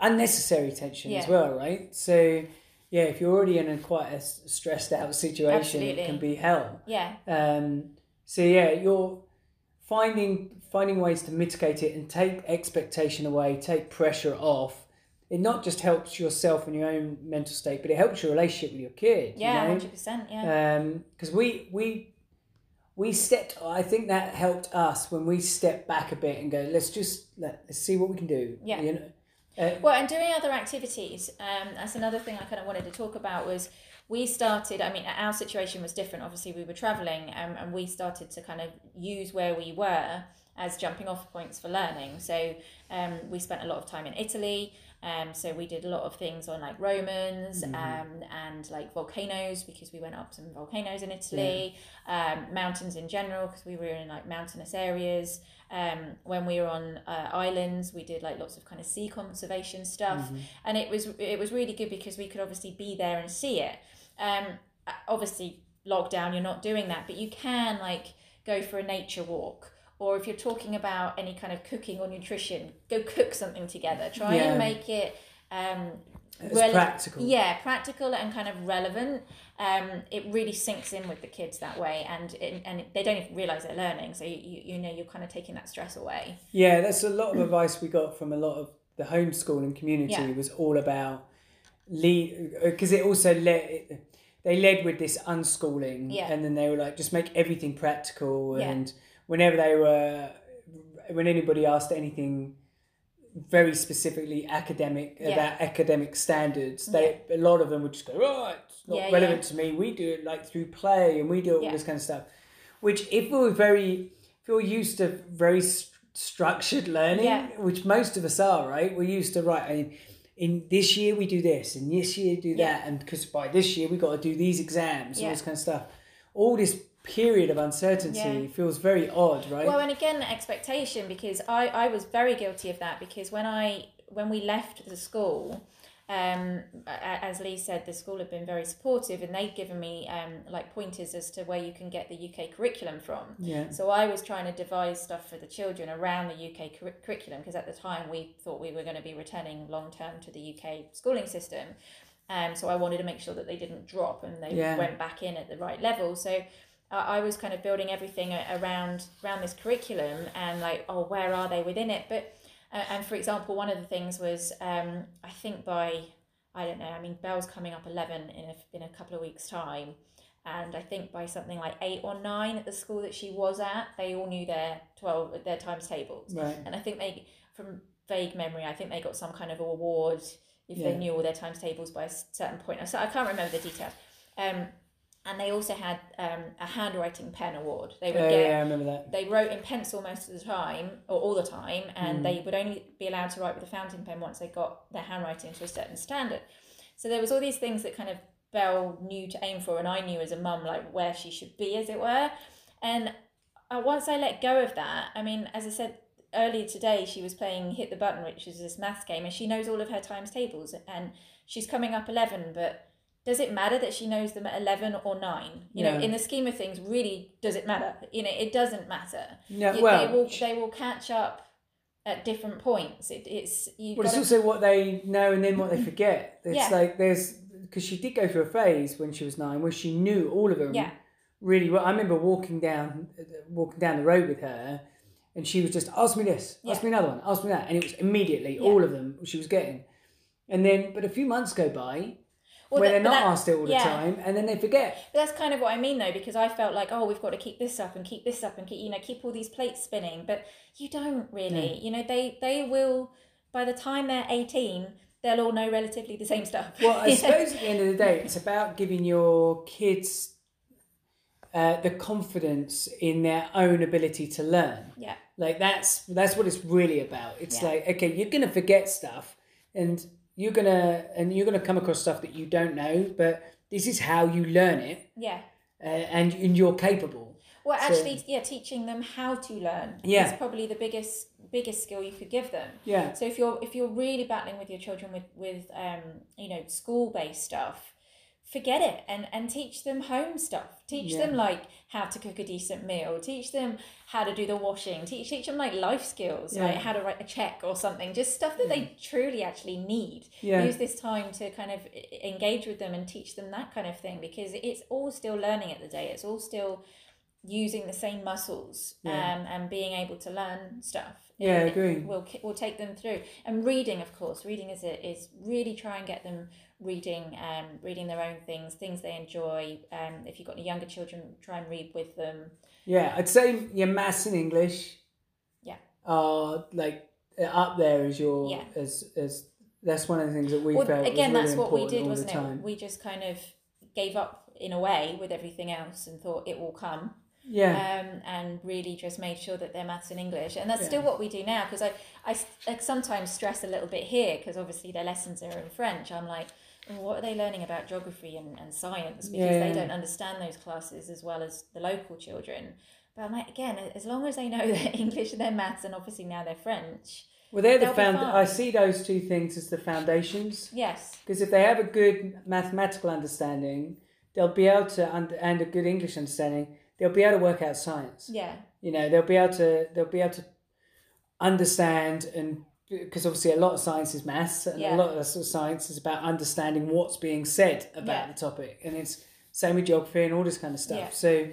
unnecessary tension as well, right? So. Yeah, if you're already in a quite a stressed out situation, it can be hell. yeah Um, so yeah, you're finding finding ways to mitigate it and take expectation away, take pressure off. It not just helps yourself and your own mental state, but it helps your relationship with your kid. yeah you know? 100% yeah because we we we stepped. I think that helped us when we stepped back a bit and go, let's just let, let's see what we can do. Yeah. you know. Uh, Well, and doing other activities, um, that's another thing I kind of wanted to talk about was we started, I mean, our situation was different. Obviously, we were traveling um, and we started to kind of use where we were as jumping off points for learning. So um, we spent a lot of time in Italy. Um, so we did a lot of things on like Romans Mhm. um, and like volcanoes because we went up some volcanoes in Italy, um, mountains in general because we were in like mountainous areas. Um, when we were on uh, islands, we did like lots of kind of sea conservation stuff, Mhm. and it was it was really good because we could obviously be there and see it. Um, obviously, lockdown, you're not doing that, but you can like go for a nature walk. Or if you're talking about any kind of cooking or nutrition, go cook something together. Try Yeah. and make it um, Rele- practical. yeah, practical and kind of relevant. Um, it really sinks in with the kids that way, and it, and they don't even realize they're learning. So you, you you know you're kind of taking that stress away. Yeah, that's a lot of advice we got from a lot of the homeschooling community Yeah. was all about lead because it also led they led with this unschooling Yeah. and then they were like just make everything practical Yeah. And whenever they were when anybody asked anything very specifically academic Yeah. about academic standards they a lot of them would just go oh it's not Yeah, relevant yeah. to me we do it like through play and we do all Yeah. this kind of stuff which if we're very if you're used to very st- structured learning Yeah. which most of us are right we're used to right in, in this year we do this and this year do Yeah. that and because by this year we got to do these exams Yeah. all this kind of stuff all this period of uncertainty Yeah. feels very odd right Well, and again, expectation because I, I was very guilty of that because when I when we left the school, um, as Lee said, the school had been very supportive and they'd given me um, like pointers as to where you can get the UK curriculum from. yeah So I was trying to devise stuff for the children around the UK curri- curriculum because at the time we thought we were going to be returning long term to the UK schooling system. Um, so I wanted to make sure that they didn't drop and they Yeah. went back in at the right level. So I I was kind of building everything around around this curriculum and like, oh, where are they within it? But uh, and for example, one of the things was um, I think by I don't know. I mean, Belle's coming up eleven in a in a couple of weeks' time, and I think by something like eight or nine at the school that she was at, they all knew their twelve their times tables, right and I think they from vague memory, I think they got some kind of award if they knew all their times tables by a certain point. So I can't remember the details. Um, and they also had um, a handwriting pen award. They would Oh, get yeah i remember that they wrote in pencil most of the time or all the time and Mm. they would only be allowed to write with a fountain pen once they got their handwriting to a certain standard so there was all these things that kind of belle knew to aim for and i knew as a mum like where she should be as it were and uh, once i let go of that i mean as i said earlier today she was playing hit the button which is this maths game and she knows all of her times tables and she's coming up 11 but does it matter that she knows them at 11 or 9 you know in the scheme of things really does it matter you know it doesn't matter yeah You- well they will they will catch up at different points it, it's you Well, it's also what they know and then what they forget. It's Yeah. like there's because she did go through a phase when she was nine where she knew all of them Yeah. really well. I remember walking down walking down the road with her, and she was just ask me this, ask Yeah. me another one, ask me that, and it was immediately Yeah. all of them she was getting. And then, but a few months go by Well, where that- they're not that- asked it all the yeah. time, and then they forget. But that's kind of what I mean though, because I felt like, oh, we've got to keep this up and keep this up and keep you know keep all these plates spinning. But you don't really. You know, they they will by the time they're eighteen, they'll all know relatively the same stuff. Well, I [laughs] suppose at the end of the day, it's about giving your kids uh, the confidence in their own ability to learn. Yeah. Like that's that's what it's really about. It's Yeah. like okay, you're gonna forget stuff, and you're gonna and you're gonna come across stuff that you don't know, but this is how you learn it, Yeah. uh, and and you're capable. Well, So- actually, yeah, teaching them how to learn Yeah. is probably the biggest biggest skill you could give them. Yeah. So if you're if you're really battling with your children with with um you know school based stuff, forget it and and teach them home stuff. Teach Yeah. them like how to cook a decent meal. Teach them how to do the washing. Teach teach them like life skills, Yeah. like how to write a check or something. Just stuff that they truly actually need. Yeah. Use this time to kind of engage with them and teach them that kind of thing because it's all still learning at the day. It's all still using the same muscles Yeah. um, and being able to learn stuff. Yeah, It- agree. Will ki- will take them through and reading, of course. Reading is a, is really try and get them reading, um, reading their own things, things they enjoy. Um, if you've got any younger children, try and read with them. Yeah, I'd say your maths and English. Yeah. Are like up there as your Yeah. as as that's one of the things that we Well, felt again, was really that's what we did, wasn't it? We just kind of gave up in a way with everything else and thought it will come. Yeah. um, and really just made sure that their maths and English, and that's Yeah. still what we do now. Because I, like sometimes stress a little bit here because obviously their lessons are in French. I'm like, "Oh, what are they learning about geography and, and science? Because Yeah. they don't understand those classes as well as the local children. But I'm like, again, as long as they know [laughs] their English and their maths, and obviously now their French, Well, they're the found. I see those two things as the foundations. yes, Because if they have a good mathematical understanding, they'll be able to and a good English understanding, they'll be able to work out science. yeah, You know, they'll be able to they'll be able to understand and because obviously a lot of science is maths and Yeah. a lot of science is about understanding what's being said about Yeah. the topic, and it's same with geography and all this kind of stuff. Yeah. So,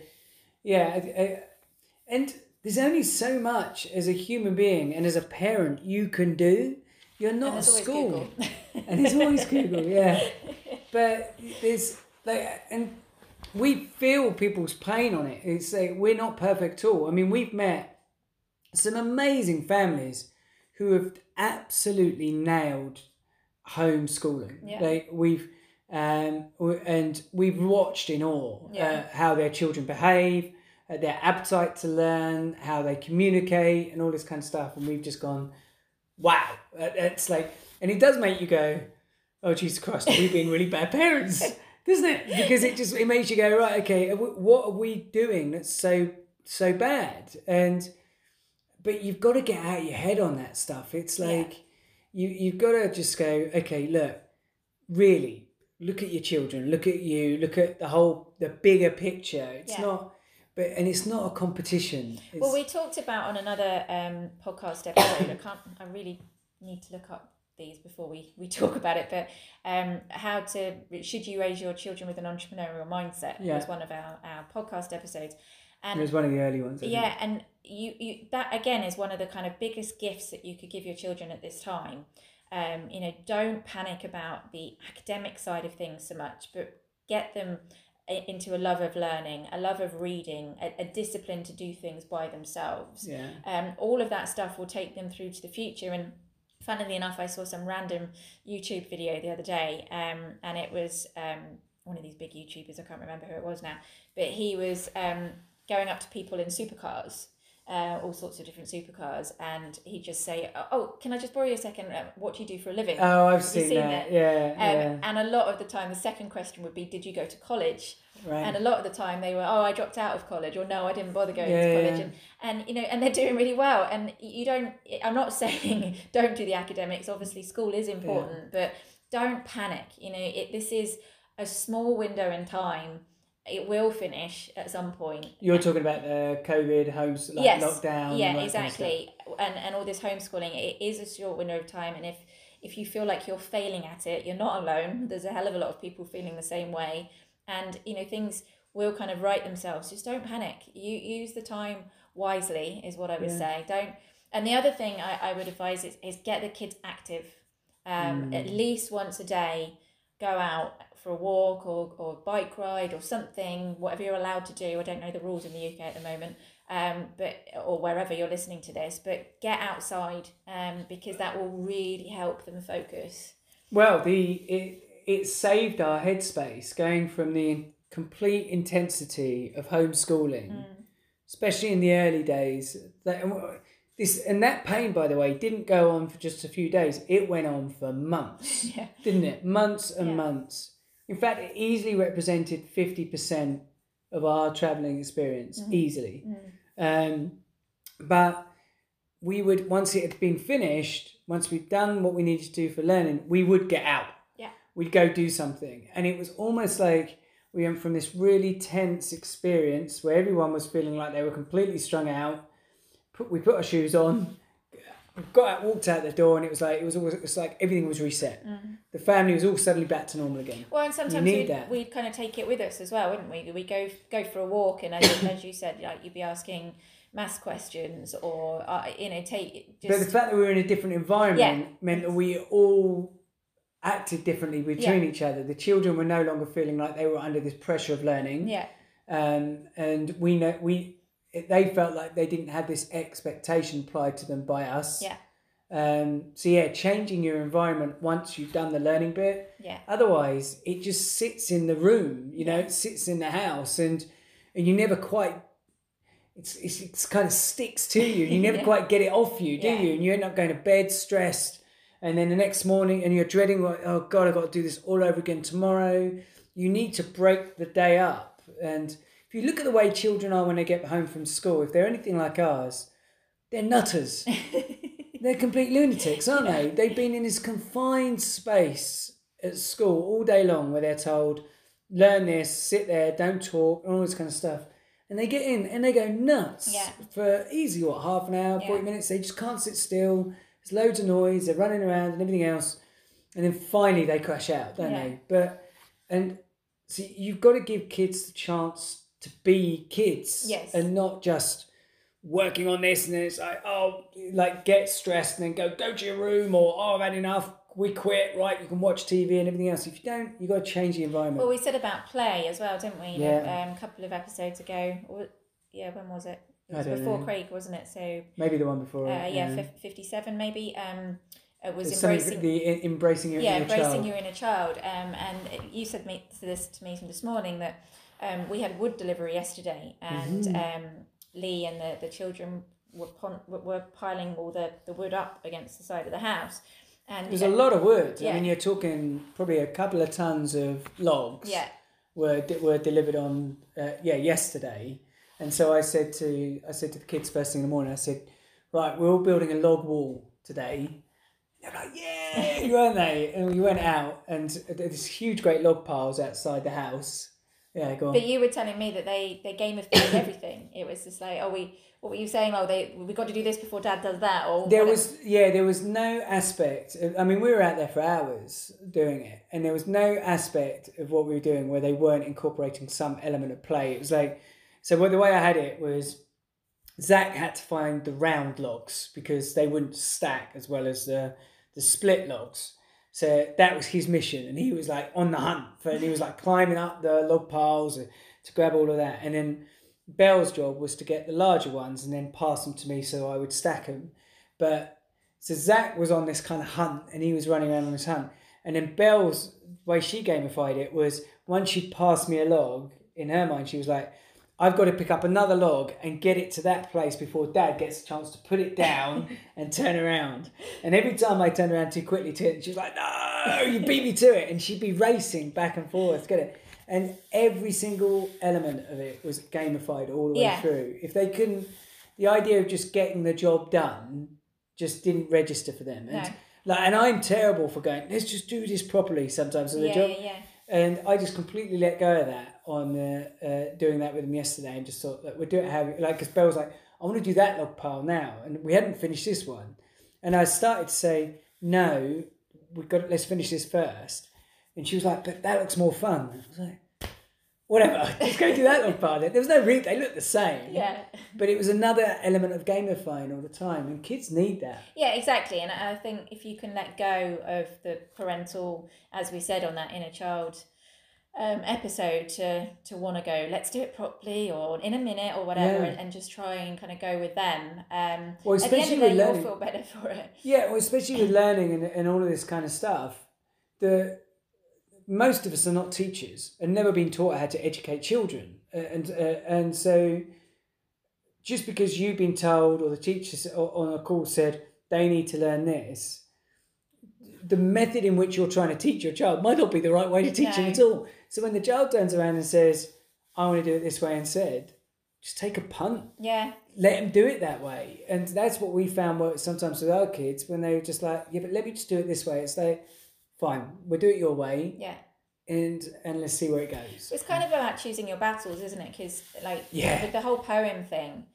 yeah, I- I- and there's only so much as a human being and as a parent you can do. You're not a there's always school Google. [laughs] and there's always Google, yeah. [laughs] But there's like, and we feel people's pain on it. It's like we're not perfect at all. I mean, we've met some amazing families who have absolutely nailed homeschooling. Yeah. Like we've, um, and we've watched in awe Yeah. uh, how their children behave, uh, their appetite to learn, how they communicate, and all this kind of stuff. And we've just gone, wow. Uh, It's like, and it does make you go, oh Jesus Christ, are we being really bad parents? [laughs] Doesn't it? Because it just it makes you go right. Okay, what are we doing that's so so bad? And but you've got to get out of your head on that stuff. It's Yeah. like you you've got to just go. Okay, look, really look at your children. Look at you. Look at the whole the bigger picture. It's Yeah. not. But and it's not a competition. It's, Well, we talked about on another um, podcast episode. I can't. I really need to look up these before we, we talk about it. But um, how to should you raise your children with an entrepreneurial mindset Yeah. was one of our, our podcast episodes, And it was one of the early ones. Yeah, and you, you that again is one of the kind of biggest gifts that you could give your children at this time. Um, you know, don't panic about the academic side of things so much, but get them into a love of learning, a love of reading, a, a discipline to do things by themselves. Yeah. Um, all of that stuff will take them through to the future. And funnily enough, I saw some random YouTube video the other day, um, and it was um, one of these big YouTubers. I can't remember who it was now, but he was um, going up to people in supercars. Uh, all sorts of different supercars, and he'd just say, "Oh, can I just borrow you a second? Uh, what do you do for a living?" Oh, I've seen, seen that. it? Yeah. Um, yeah. And a lot of the time, the second question would be, "Did you go to college?" Right. And a lot of the time, they were, "Oh, I dropped out of college," or "No, I didn't bother going Yeah, to college." yeah. And and you know, and they're doing really well. And you don't. I'm not [laughs] saying don't do the academics. Obviously, school is important, but don't panic. You know, it, this is a small window in time. It will finish at some point. You're talking about the COVID homes like Yes. lockdown. yeah, that kind of exactly. And and all this homeschooling, it is a short window of time. And if if you feel like you're failing at it, you're not alone. There's a hell of a lot of people feeling the same way. And you know, things will kind of right themselves. Just don't panic. You use the time wisely is what I would Yeah. say. Don't and the other thing I, I would advise is, is get the kids active. Um, Mm. at least once a day, go out for a walk or, or bike ride or something, whatever you're allowed to do. I don't know the rules in the UK at the moment, um, but or wherever you're listening to this, but get outside um, because that will really help them focus. Well, the it it saved our headspace going from the complete intensity of homeschooling, Mm. especially in the early days. That this and that pain, by the way, didn't go on for just a few days. It went on for months, [laughs] Yeah. didn't it? Months and Yeah. months. In fact, it easily represented fifty percent of our traveling experience. Mhm. Easily. Mm. Um, but we would once it had been finished, once we'd done what we needed to do for learning, we would get out. Yeah. We'd go do something, and it was almost like we went from this really tense experience where everyone was feeling like they were completely strung out. Put, we put our shoes on, got out, walked out the door, and it was like it was always it was like everything was reset. Mm. The family was all suddenly back to normal again. Well, and sometimes we'd, that. we'd kind of take it with us as well, wouldn't we? We go go for a walk, and as, [coughs] as you said, like you'd be asking maths questions, or uh, you know, take But the fact that we were in a different environment Yeah. meant that we all acted differently between each other. The children were no longer feeling like they were under this pressure of learning, yeah, um, and we know we they felt like they didn't have this expectation applied to them by us. Yeah. Um, so yeah, changing your environment once you've done the learning bit. yeah, Otherwise, it just sits in the room. You know, it sits in the house, and and you never quite it's, it's, it's kind of sticks to you. You never [laughs] Yeah. quite get it off you, do Yeah. you? And you end up going to bed stressed, and then the next morning, and you're dreading, like, oh God, I've got to do this all over again tomorrow. You need to break the day up. And if you look at the way children are when they get home from school, if they're anything like ours, they're nutters. [laughs] They're complete lunatics, aren't they? They've been in this confined space at school all day long where they're told, learn this, sit there, don't talk, and all this kind of stuff. And they get in and they go nuts Yeah. for easy, what, half an hour, 40 Yeah. minutes. They just can't sit still. There's loads of noise, they're running around and everything else. And then finally they crash out, don't Yeah. they? But, and so you've got to give kids the chance to be kids Yes. and not just working on this and then it's like oh like get stressed and then go go to your room or oh I've had enough we quit right you can watch TV and everything else if you don't you got to change the environment Well, we said about play as well, didn't we? Yeah. Um, a couple of episodes ago. Or, yeah, when was it? It was before know. Craig, wasn't it? So, maybe the one before uh, yeah, fif- 57 maybe. Um, it was it's embracing. the embracing your yeah, inner embracing child your inner child. Um, and you said me to this to me from this morning that um, we had wood delivery yesterday, and Mm-hmm. um, Lee and the, the children were pon- were- piling all the, the wood up against the side of the house. And there's a lot of wood. I mean you're talking probably a couple of tons of logs yeah, were were delivered on uh, yeah yesterday. And so I said to I said to the kids first thing in the morning I said right we're all building a log wall today. They're like yeah [laughs] weren't they? And we went out and there's huge great log piles outside the house yeah go on But you were telling me that they they gamified everything. It was just like, oh, we what were you saying? Oh, they we got to do this before Dad does that, or there whatever. was yeah there was no aspect of, i mean we were out there for hours doing it and there was no aspect of what we were doing where they weren't incorporating some element of play it was like so what the way i had it was zach had to find the round logs because they wouldn't stack as well as the the split logs so that was his mission and he was like on the hunt for and he was like climbing up the log piles to grab all of that and then Belle's job was to get the larger ones and then pass them to me so I would stack them. But so Zach was on this kind of hunt and he was running around on this hunt. And then Belle's way she gamified it was once she'd passed me a log, in her mind, she was like, I've got to pick up another log and get it to that place before dad gets a chance to put it down [laughs] and turn around. And every time I turn around too quickly to it, she was like, No, you beat me to it. And she'd be racing back and forth get it. And every single element of it was gamified all the way Yeah. through. If they couldn't, the idea of just getting the job done just didn't register for them. And No. like, and I'm terrible for going. Let's just do this properly. Sometimes as a yeah, job, yeah, yeah. and I just completely let go of that on uh, uh, doing that with him yesterday, and just thought that we'll do it how like because Belle was like, I want to do that log pile now, and we hadn't finished this one, and I started to say no, we've got let's finish this first, and she was like, but that looks more fun. I was like. Whatever, [laughs] let's go do that log pile. There was no re They look the same, Yeah. but it was another element of gamifying all the time, and kids need that. Yeah, exactly. And I think if you can let go of the parental, as we said on that inner child um, episode, to to want to go, let's do it properly, or in a minute, or whatever, Yeah. and, and just try and kind of go with them. Um, Well, the especially of with the day, you'll learning. feel better [laughs] for it. Yeah, well, especially with learning and, and all of this kind of stuff, the most of us are not teachers and never been taught how to educate children, and uh, and so just because you've been told or the teachers on a call said they need to learn this, the method in which you're trying to teach your child might not be the right way to teach them at all. So when the child turns around and says, "I want to do it this way," instead, just take a punt Yeah, let them do it that way. And that's what we found works sometimes with our kids when they were just like, yeah, but let me just do it this way. It's like, fine, we'll do it your way yeah. and and let's see where it goes. It's kind of about choosing your battles, isn't it? Because like Yeah. with the whole poem thing,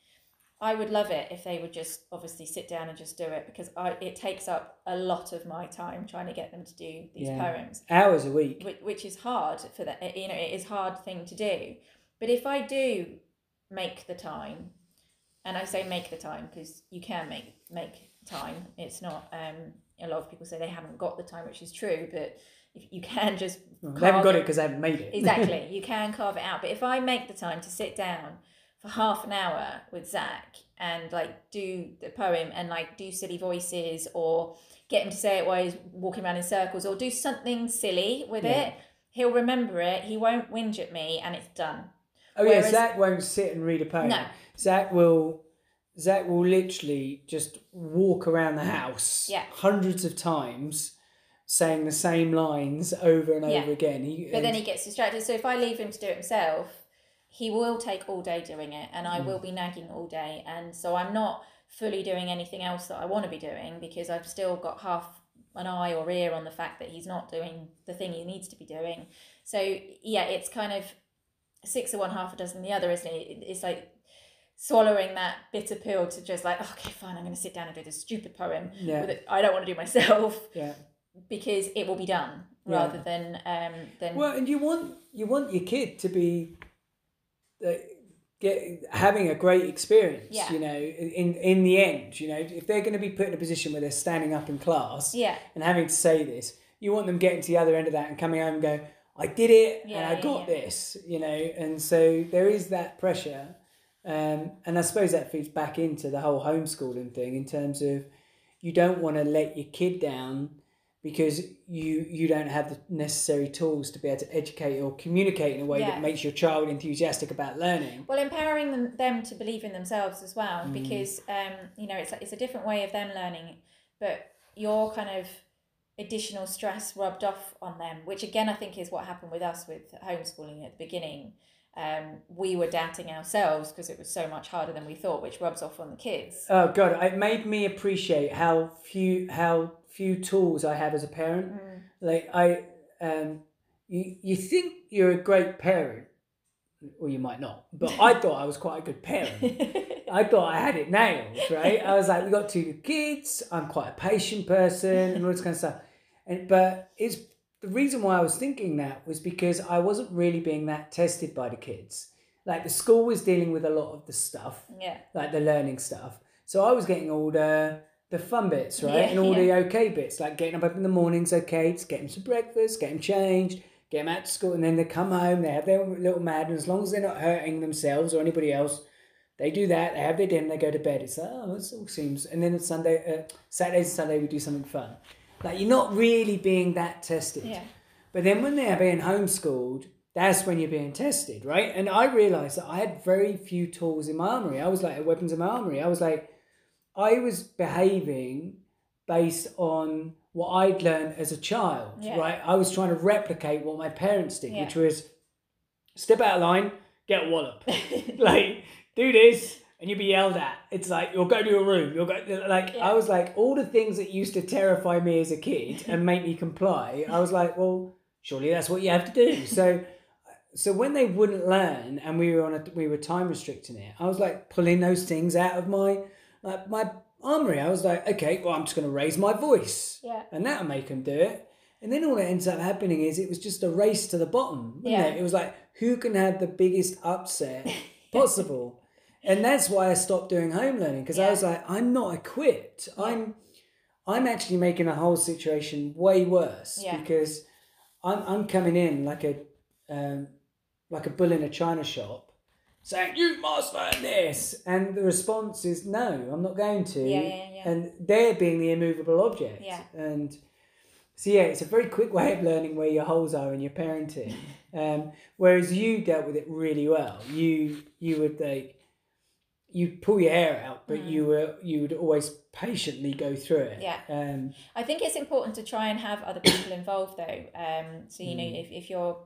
I would love it if they would just obviously sit down and just do it because I it takes up a lot of my time trying to get them to do these Yeah. poems. Hours a week. which, which is hard for that you know it is hard thing to do but if i do make the time and i say make the time because you can make make time it's not um a lot of people say they haven't got the time which is true but if you can just They haven't got it because they haven't made it. exactly [laughs] you can carve it out but if i make the time to sit down for half an hour with zach and like do the poem and like do silly voices or get him to say it while he's walking around in circles or do something silly with Yeah. it he'll remember it he won't whinge at me and it's done Oh yeah, Zach won't sit and read a poem. No. Zach will. Zach will literally just walk around the house Yeah. hundreds of times, saying the same lines over and Yeah. over again. He, But then he gets distracted. So if I leave him to do it himself, he will take all day doing it, and Mm. I will be nagging all day. And so I'm not fully doing anything else that I want to be doing because I've still got half an eye or ear on the fact that he's not doing the thing he needs to be doing. So yeah, it's kind of six of one, half a dozen the other, isn't it? It- It's like swallowing that bitter pill to just like, okay, fine, I'm going to sit down and do this stupid poem yeah, that I don't want to do myself yeah. because it will be done Yeah. rather than um than Well, and you want you want your kid to be get having a great experience. Yeah. You know, in in the end, you know, if they're going to be put in a position where they're standing up in class yeah and having to say this, you want them getting to the other end of that and coming home and go, I did it and Yeah, I got this. You know, and so there is that pressure. Um, and I suppose that feeds back into the whole homeschooling thing in terms of you don't want to let your kid down because you you don't have the necessary tools to be able to educate or communicate in a way Yeah. that makes your child enthusiastic about learning. well empowering them, them to believe in themselves as well Mm. because um you know it's it's a different way of them learning but your kind of additional stress rubbed off on them which again i think is what happened with us with homeschooling at the beginning um, we were doubting ourselves because it was so much harder than we thought which rubs off on the kids Oh god, it made me appreciate how few how few tools I have as a parent. Mm. Like I um you you think you're a great parent or you might not, but I [laughs] thought I was quite a good parent. I thought I had it nailed, right? I was like, we got two kids. I'm quite a patient person and all this kind of stuff. And but it's the reason why I was thinking that was because I wasn't really being that tested by the kids. Like the school was dealing with a lot of the stuff, yeah like the learning stuff. So I was getting all the the fun bits, right, Yeah, and all yeah. the okay bits, like getting up in the mornings, okay, to get them some breakfast, get them changed, get them out to school, and then they come home. They have their little mad, and as long as they're not hurting themselves or anybody else, they do that. They have their dinner, they go to bed. It's like oh, all seems. And then on Sunday, uh, Saturdays and Sunday, we do something fun. Like you're not really being that tested. yeah But then when they're being homeschooled, that's when you're being tested, right? And I realized that I had very few tools in my armory. I was like weapons in my armory. I was like, I was behaving based on what I'd learned as a child, Yeah. right? I was trying to replicate what my parents did, Yeah. which was step out of line, get a wallop. [laughs] like, do this and you'll be yelled at. It's like, you'll go to your room. You'll go, like, Yeah. I was like, all the things that used to terrify me as a kid [laughs] and make me comply, I was like, well, surely that's what you have to do. So, so when they wouldn't learn and we were on a, we were time restricting it, I was like pulling those things out of my, like my armory. I was like, okay, well, I'm just going to raise my voice yeah and that'll make them do it. And then all that ends up happening is it was just a race to the bottom, Yeah. it? It was like who can have the biggest upset [laughs] possible, and that's why I stopped doing home learning because I was like, I'm not equipped. I'm, I'm actually making the whole situation way worse Yeah. because I'm I'm coming in like a, um, like a bull in a china shop, saying you must learn this, and the response is no, I'm not going to yeah yeah yeah and they're being the immovable object. Yeah. And so yeah, it's a very quick way of learning where your holes are in your parenting. [laughs] Um, whereas you dealt with it really well. You you would like you pull your hair out, but Mm. you were you would always patiently go through it. Yeah. Um, I think it's important to try and have other people involved though. Um, so you know, Mm. if, if you're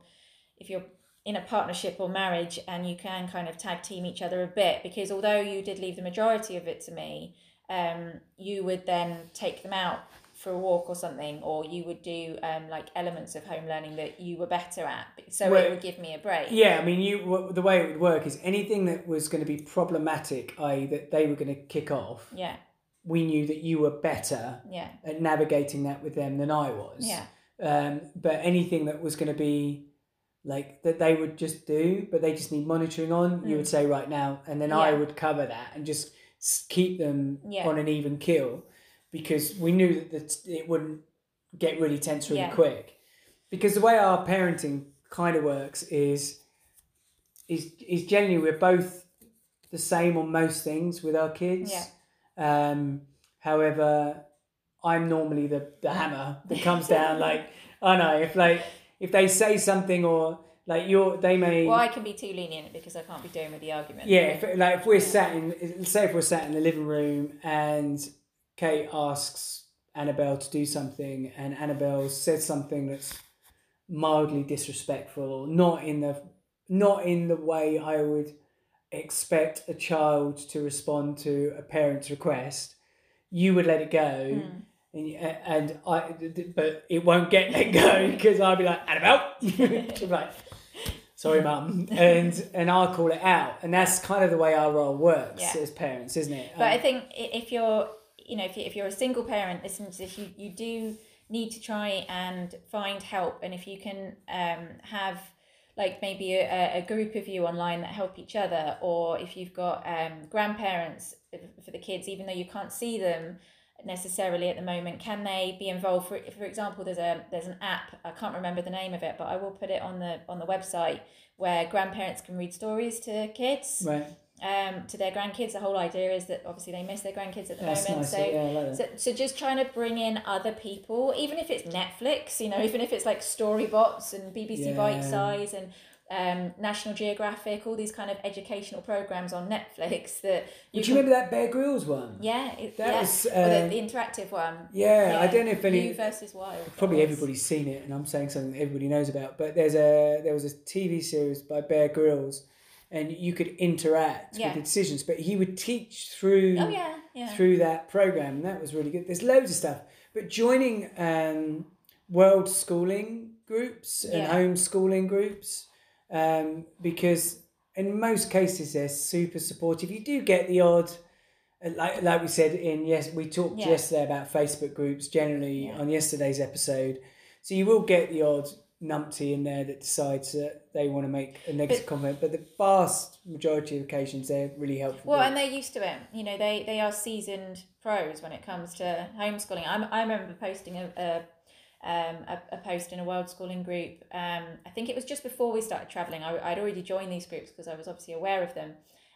if you're in a partnership or marriage and you can kind of tag team each other a bit, because although you did leave the majority of it to me, um, you would then take them out for a walk or something, or you would do um, like elements of home learning that you were better at, so Well, it would give me a break. yeah, I mean, you w- the way it would work is anything that was going to be problematic, i.e., that they were going to kick off. yeah, We knew that you were better yeah, at navigating that with them than I was. yeah, Um, but anything that was going to be like that they would just do, but they just need monitoring on, you Mm. would say right now, and then I would cover that and just keep them Yeah. on an even keel because we knew that that it wouldn't get really tense really Yeah. quick. Because the way our parenting kind of works is is is generally we're both the same on most things with our kids. Yeah. Um, however, I'm normally the, the hammer that comes down. [laughs] like I know if like if they say something or like you're they may Well, I can be too lenient because I can't be doing with the argument. yeah if, like if we're sat in say if we're sat in the living room and Kate asks Annabelle to do something and Annabelle says something that's mildly disrespectful or not in the not in the way I would expect a child to respond to a parent's request. You would let it go. Mm. and, and I but it won't get let go because I'll be like Annabelle? [laughs] Like sorry mum. And and I'll call it out. And that's kind of the way our role works Yeah. as parents isn't it? But I Um, think if you're, you know, if, you, if you're a single parent listening to this, you, you do need to try and find help. And if you can um, have like maybe a, a group of you online that help each other, or if you've got um, grandparents for the kids, even though you can't see them necessarily at the moment, can they be involved? For, for example, there's a there's an app I can't remember the name of it, but I will put it on the on the website where grandparents can read stories to kids right um, to their grandkids. The whole idea is that obviously they miss their grandkids at the that's moment. nice So, yeah like so, so just trying to bring in other people, even if it's Netflix, you know, even if it's like Storybots and BBC Yeah. Bitesize and um, National Geographic, all these kind of educational programs on Netflix [laughs] that you Would you remember that Bear Grylls one Yeah, it, That yeah. was, Or the, the interactive one. yeah, I don't know if any You versus Wild. probably everybody's seen it, and I'm saying something everybody knows about. But there's a there was a TV series by Bear Grylls, and you could interact Yeah. with the decisions. But he would teach through Oh yeah, yeah. through that program, and that was really good. There's loads of stuff, but joining um, world schooling groups and homeschooling groups, um, because in most cases they're super supportive. You do get the odd. uh, Like, like we said in yes we talked yesterday about Facebook groups generally on yesterday's episode so you will get the odd numpty in there that decides that they want to make a negative comment but the vast majority of occasions they're really helpful Well, and they're used to it. You know, they they are seasoned pros when it comes to homeschooling. I'm, I remember posting a, a um, a, a post in a world schooling group. Um, I think it was just before we started traveling. I, I'd already joined these groups because I was obviously aware of them,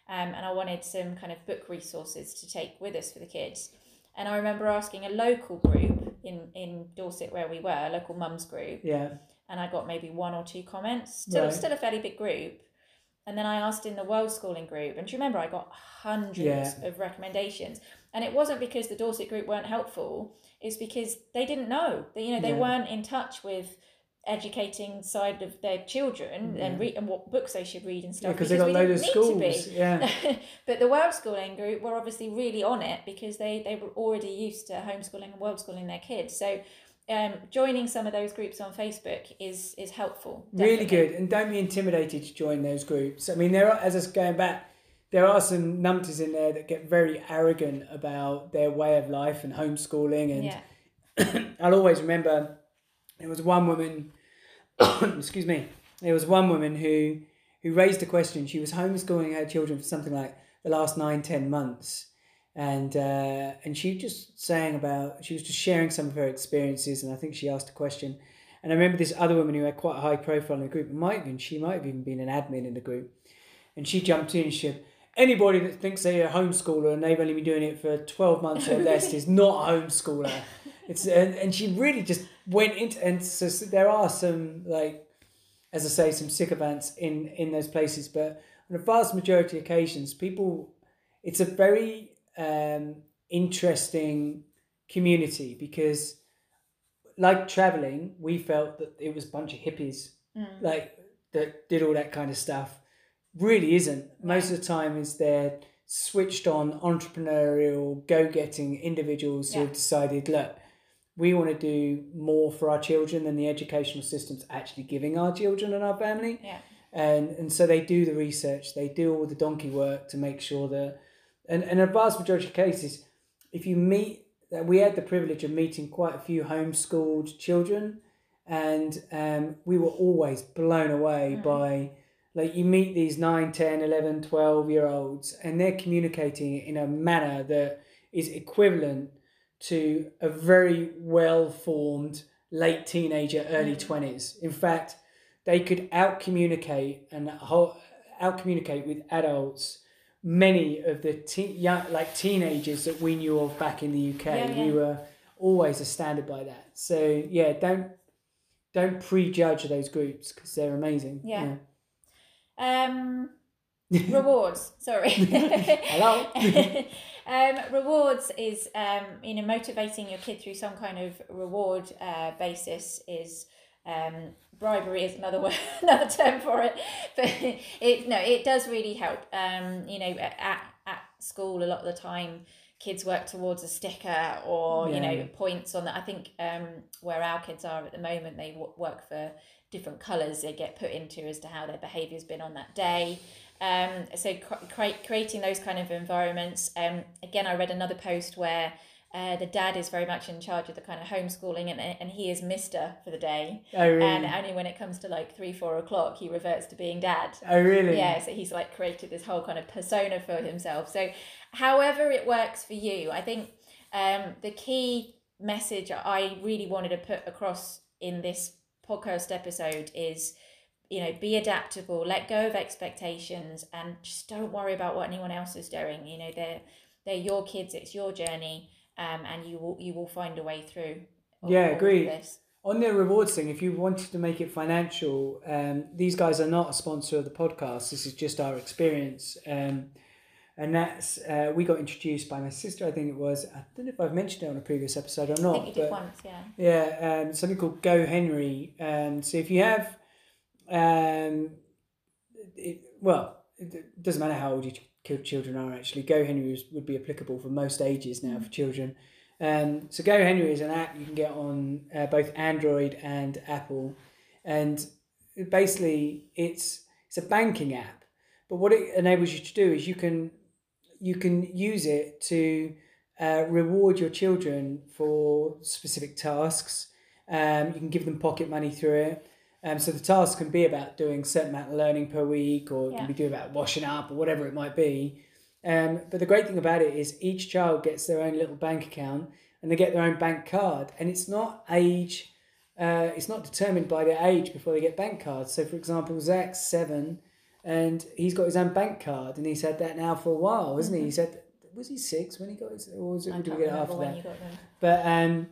um, and I wanted some kind of book resources to take with us for the kids. And I remember asking a local group in in Dorset where we were, a local mums group, yeah and I got maybe one or two comments. Still, Right. still a fairly big group. And then I asked in the world schooling group, and do you remember I got hundreds Yeah. of recommendations, and it wasn't because the Dorset group weren't helpful. It's because they didn't know. They, you know, they Yeah. weren't in touch with educating side of their children Yeah. and read and what books they should read and stuff. because they got we load didn't of need to be. schools yeah [laughs] but the world schooling group were obviously really on it because they, they were already used to homeschooling and world schooling their kids. So um, joining some of those groups on Facebook is is helpful. really good and don't be intimidated to join those groups. I mean there are as i was going back there are some numpties in there that get very arrogant about their way of life and homeschooling and Yeah, [clears throat] I'll always remember there was one woman [coughs] excuse me there was one woman who who raised a question. She was homeschooling her children for something like the last nine ten months and uh, and she was just saying about she was just sharing some of her experiences and I think she asked a question. And I remember this other woman who had quite a high profile in the group might even she might have even been an admin in the group. And she jumped in and she said anybody that thinks they're a homeschooler and they've only been doing it for 12 months or less [laughs] is not a homeschooler. It's and, and she really just went into and so s- there are some like as I say some sycophants in in those places but on a vast majority of occasions people it's a very um, interesting community because like traveling we felt that it was a bunch of hippies Mm. like that did all that kind of stuff really isn't most of the time is they're switched on entrepreneurial go-getting individuals who Yeah. have decided look we want to do more for our children than the educational system's actually giving our children and our family yeah, and and so they do the research they do all the donkey work to make sure that and, and in a vast majority of cases if you meet that we had the privilege of meeting quite a few homeschooled children and um, we were always blown away Mm. by like you meet these 9 10 11 12 year olds and they're communicating in a manner that is equivalent to a very well formed late teenager early Mm. 20s in fact they could out communicate and out communicate with adults many of the teen, young, like teenagers that we knew of back in the UK Yeah, we were always astounded by that so yeah don't don't prejudge those groups because they're amazing. Yeah. Um, [laughs] rewards. Sorry. Hello. [laughs] um, rewards is um, you know motivating your kid through some kind of reward uh, basis is um, bribery is another [laughs] word, another term for it, but it no it does really help. Um, you know at at school a lot of the time kids work towards a sticker or you know points on that. I think um, where our kids are at the moment they w- work for different colours they get put into as to how their behaviour's been on that day. Um, so cre- creating those kind of environments. Um, again, I read another post where uh, the dad is very much in charge of the kind of homeschooling, and and he is Mister for the day. oh really? And only when it comes to like three, four o'clock, he reverts to being dad. oh really? Yeah, so he's like created this whole kind of persona for himself. So, however it works for you, I think um, the key message I really wanted to put across in this podcast episode is, you know, be adaptable, let go of expectations, and just don't worry about what anyone else is doing. You know, they're they're your kids, it's your journey, um, and you will you will find a way through. all- Yeah, agreed. On the rewards thing, if you wanted to make it financial, um, these guys are not a sponsor of the podcast. This is just our experience. Um, and that's, uh, we got introduced by my sister, I think it was. I don't know if I've mentioned it on a previous episode or I not. think you did once, yeah. Yeah, um, something called Go Henry. Um, so if you have, um, it, well, it doesn't matter how old your ch- children are actually. Go Henry would be applicable for most ages now for children. Um, so Go Henry is an app you can get on uh, both Android and Apple, and basically it's it's a banking app. But what it enables you to do is you can you can use it to uh, reward your children for specific tasks. Um, you can give them pocket money through it. Um, so the task can be about doing a certain amount of learning per week, or it Yeah. can be doing about washing up, or whatever it might be. Um, but the great thing about it is each child gets their own little bank account, and they get their own bank card, and it's not age. Uh, it's not determined by their age before they get bank cards. So, for example, Zach's seven, and he's got his own bank card, and he's had that now for a while, hasn't he? He said, was he six when he got his, or was it, did we get it after that? you got them. but um,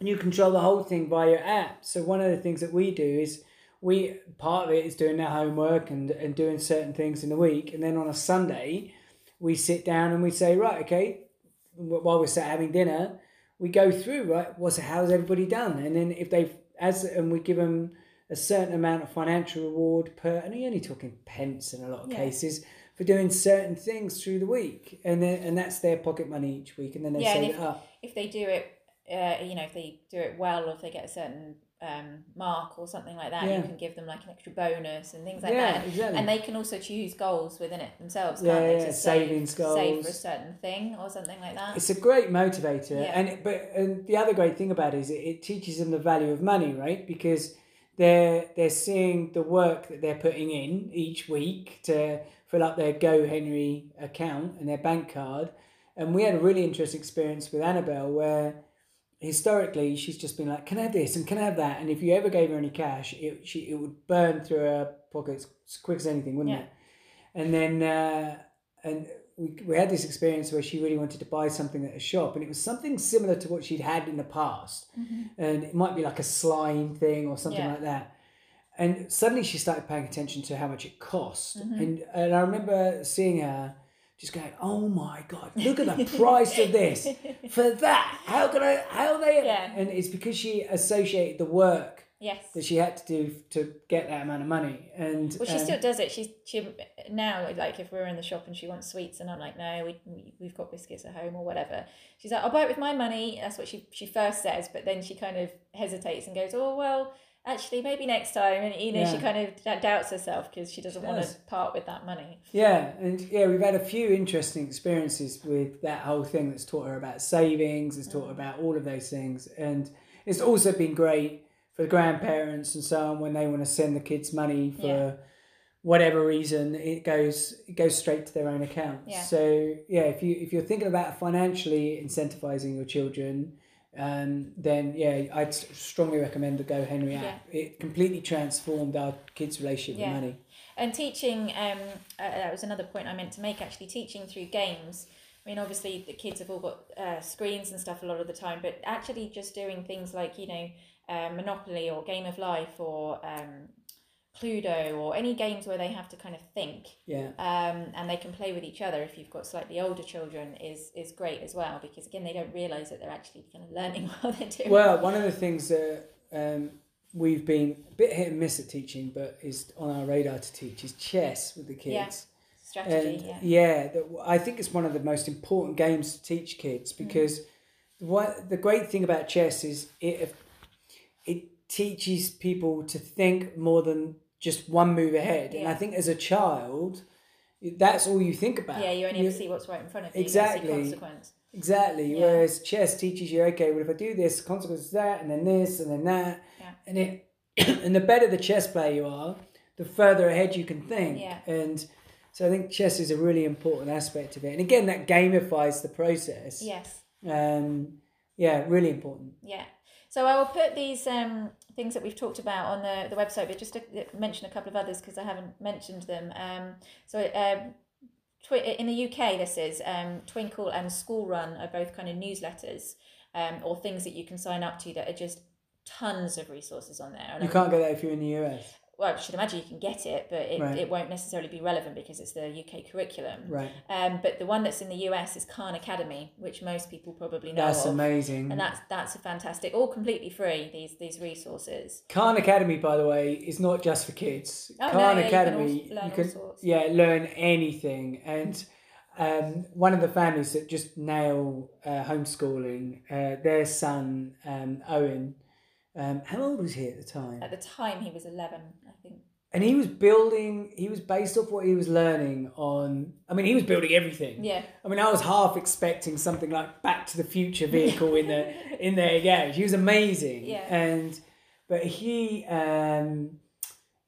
you control the whole thing by your app. So one of the things that we do is we part of it is doing their homework and and doing certain things in the week, and then on a Sunday we sit down and we say right, okay, while we're sat having dinner, we go through right, what's how's everybody done, and then if they've as and we give them a certain amount of financial reward per, and you're only talking pence in a lot of Yeah. cases. For doing certain things through the week, and then and that's their pocket money each week, and then they Yeah, save if- it up. if they do it, uh, you know, if they do it well, or if they get a certain um, mark or something like that, Yeah. you can give them like an extra bonus and things like yeah, that. exactly. And they can also choose goals within it themselves, Yeah, can't they? yeah, savings save, Save for a certain thing or something like that. It's a great motivator, Yeah. and it- but and the other great thing about it is it, it teaches them the value of money, right? Because they're they're seeing the work that they're putting in each week to fill up their Go Henry account and their bank card. And we had a really interesting experience with Annabelle where historically she's just been like, "Can I have this and can I have that?" And if you ever gave her any cash, it she it would burn through her pockets as quick as anything, wouldn't Yeah. it? And then uh, and we, we had this experience where she really wanted to buy something at a shop, and it was something similar to what she'd had in the past, and it might be like a slime thing or something Yeah. like that. And suddenly she started paying attention to how much it cost, Mm-hmm. and and I remember seeing her just going, "Oh my god, look at the price of this for that! How can I? How they?" Yeah. And it's because she associated the work Yes. that she had to do to get that amount of money, and Well, she um, still does it. She's she now like if we're in the shop and she wants sweets and I'm like, no, we, we we've got biscuits at home or whatever. She's like, I'll buy it with my money. That's what she she first says, but then she kind of hesitates and goes, oh well, actually maybe next time. And you know she kind of doubts herself because she doesn't She want does. to part with that money. Yeah, and yeah, we've had a few interesting experiences with that whole thing that's taught her about savings, it's taught her about all of those things. And it's also been great for the grandparents and so on when they want to send the kids money for Yeah. whatever reason, it goes it goes straight to their own account. Yeah. So yeah, if you if you're thinking about financially incentivizing your children, um, then yeah, I'd strongly recommend the Go Henry app. It completely transformed our kids' relationship Yeah. with money. And teaching, um, uh, that was another point I meant to make actually, teaching through games. I mean, obviously, the kids have all got uh, screens and stuff a lot of the time, but actually just doing things like, you know, uh, Monopoly or Game of Life or um, Cluedo or any games where they have to kind of think Yeah. um, and they can play with each other if you've got slightly older children is is great as well because again they don't realize that they're actually kind of learning [laughs] while they're doing Well, one of the things that um, we've been a bit hit and miss at teaching, but is on our radar to teach is chess with the kids. Yeah. strategy And yeah yeah, that, I think it's one of the most important games to teach Mm. kids because what the great thing about chess is it it teaches people to think more than just one move ahead. And I think as a child, that's all you think about. yeah you only ever see what's right in front of you Exactly. you consequence Exactly. Yeah. Whereas chess teaches you, okay, well, if I do this, consequence is that, and then this, and then that, Yeah. and it, [clears throat] and the better the chess player you are, the further ahead you can think. Yeah. And so I think chess is a really important aspect of it. And again, that gamifies the process. yes Um, yeah, really important. Yeah. So I will put these um, things that we've talked about on the, the website, but just to mention a couple of others because I haven't mentioned them. Um, so um, twi- in the UK, this is um, Twinkl and School Run are both kind of newsletters um, or things that you can sign up to that are just tons of resources on there. And You can't get that if you're in the US. Well, I should imagine you can get it, but it, Right. it won't necessarily be relevant because it's the UK curriculum. Right. Um, but the one that's in the US is Khan Academy, which most people probably know That's of amazing. and that's that's a fantastic all completely free these these resources Khan Academy, by the way, is not just for kids. Oh, no, Khan yeah, you can Academy, learn you can yeah learn anything. And um, one of the families that just nail uh, homeschooling, uh, their son um, Owen, um, how old was he at the time? at the time he was 11 i think And he was building. He was based off what he was learning on. I mean, he was building everything. yeah I mean, I was half expecting something like Back to the Future vehicle in the [laughs] in there yeah He was amazing. Yeah. And but he um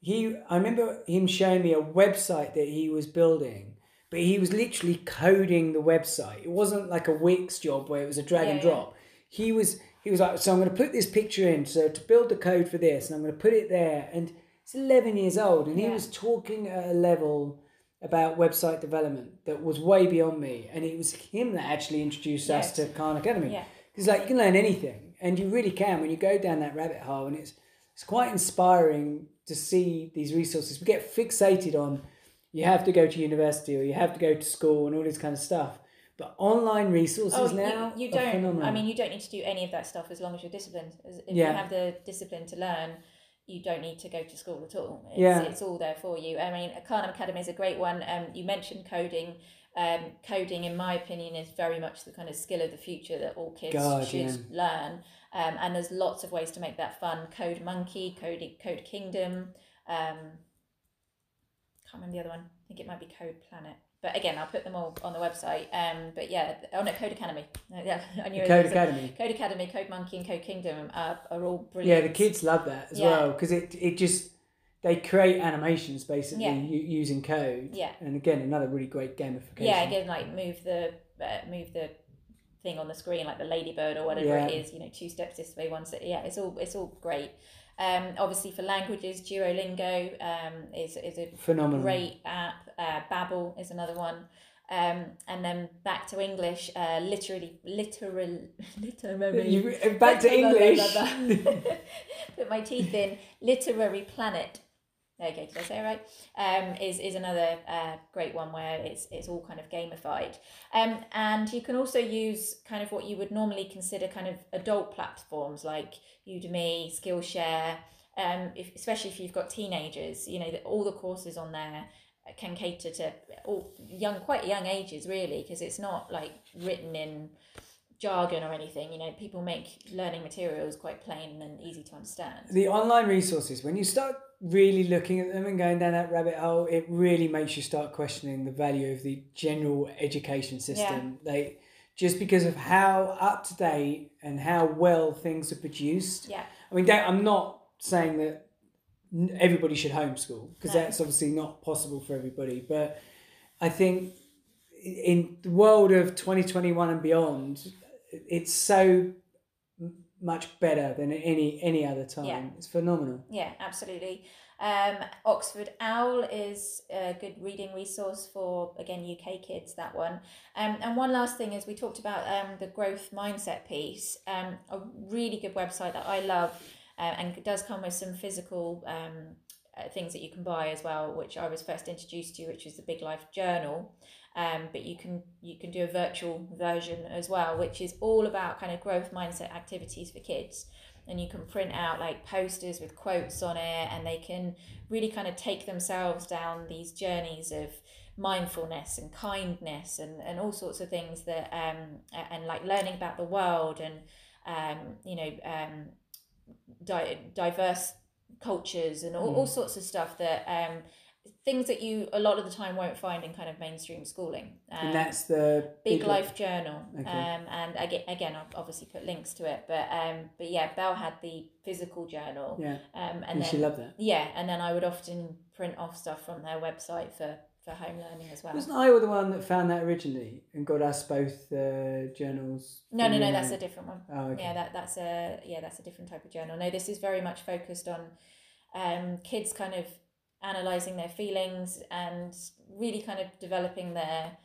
he I remember him showing me a website that he was building, but he was literally coding the website. It wasn't like a Wix job where it was a drag and Yeah, yeah. drop. He was he was like, so I'm going to put this picture in. So to build the code for this, and I'm going to put it there. And he's 11 years old, and he was talking at a level about website development that was way beyond me. And it was him that actually introduced us to Khan Academy. Yeah. Because like you can learn anything, and you really can when you go down that rabbit hole, and it's it's quite inspiring to see these resources. We get fixated on you have to go to university or you have to go to school and all this kind of stuff. But online resources oh now you, you don't phenomenal. i mean you don't need to do any of that stuff as long as you're disciplined As- if Yeah. you have the discipline to learn you don't need to go to school at all it's, Yeah. it's all there for you i mean Khan academy is a great one um, you mentioned coding um, coding in my opinion is very much the kind of skill of the future that all kids God, should yeah. learn um, and there's lots of ways to make that fun code monkey code code kingdom um, can't remember the other one. I think it might be Code Planet. But again, I'll put them all on the website. Um, but yeah, oh no, Codecademy. [laughs] Yeah, I knew Codecademy. Code Academy, Code Monkey, and Code Kingdom are, are all brilliant. Yeah, the kids love that as Yeah. well because it it just they create animations basically Yeah. u- using code. Yeah. And again, another really great gamification. Yeah, again, like move the uh, move the thing on the screen, like the ladybird or whatever Yeah. it is. You know, two steps this way, one step. Yeah, it's all it's all great. Um, obviously for languages, Duolingo um, is is a Phenomenal. great app. Uh, Babbel is another one. Um, and then back to English, uh, literally, literal, [laughs] literary. You, uh, back to English. [laughs] [laughs] Put my teeth in. Literary Planet. There you go. Did I say it right? Um, is is another uh, great one where it's it's all kind of gamified. Um, and you can also use kind of what you would normally consider kind of adult platforms like Udemy, Skillshare. Um, if, especially if you've got teenagers, you know that all the courses on there can cater to all young, quite young ages, really, because it's not like written in jargon or anything. You know, people make learning materials quite plain and easy to understand. the online resources when you start really looking at them and going down that rabbit hole it really makes you start questioning the value of the general education system they just because of how up to date and how well things are produced Yeah, i mean i'm not saying that everybody should homeschool because No. that's obviously not possible for everybody but i think in the world of 2021 and beyond it's so much better than any any other time Yeah. it's phenomenal yeah, absolutely. Um, Oxford Owl is a good reading resource for again UK kids. That one. Um, and one last thing is we talked about um, the growth mindset piece. Um, a really good website that I love. Uh, and it does come with some physical um, uh, things that you can buy as well, which I was first introduced to, which is the Big Life Journal. Um, but you can you can do a virtual version as well, which is all about kind of growth mindset activities for kids. And you can print out like posters with quotes on it, and they can really kind of take themselves down these journeys of mindfulness and kindness and, and all sorts of things that um and like learning about the world and um you know um di- diverse cultures and all, Mm. all sorts of stuff that um things that you a lot of the time won't find in kind of mainstream schooling um, and that's the big life journal Okay. um and again again i'll obviously put links to it but um but yeah belle had the physical journal Yeah, um and and then she loved that. yeah and then i would often print off stuff from their website for for home learning as well Wasn't I the one that found that originally and got us both uh, journals? no no no that's a name? different one Oh, okay. yeah that that's a yeah that's a different type of journal no this is very much focused on um kids kind of analyzing their feelings and really kind of developing their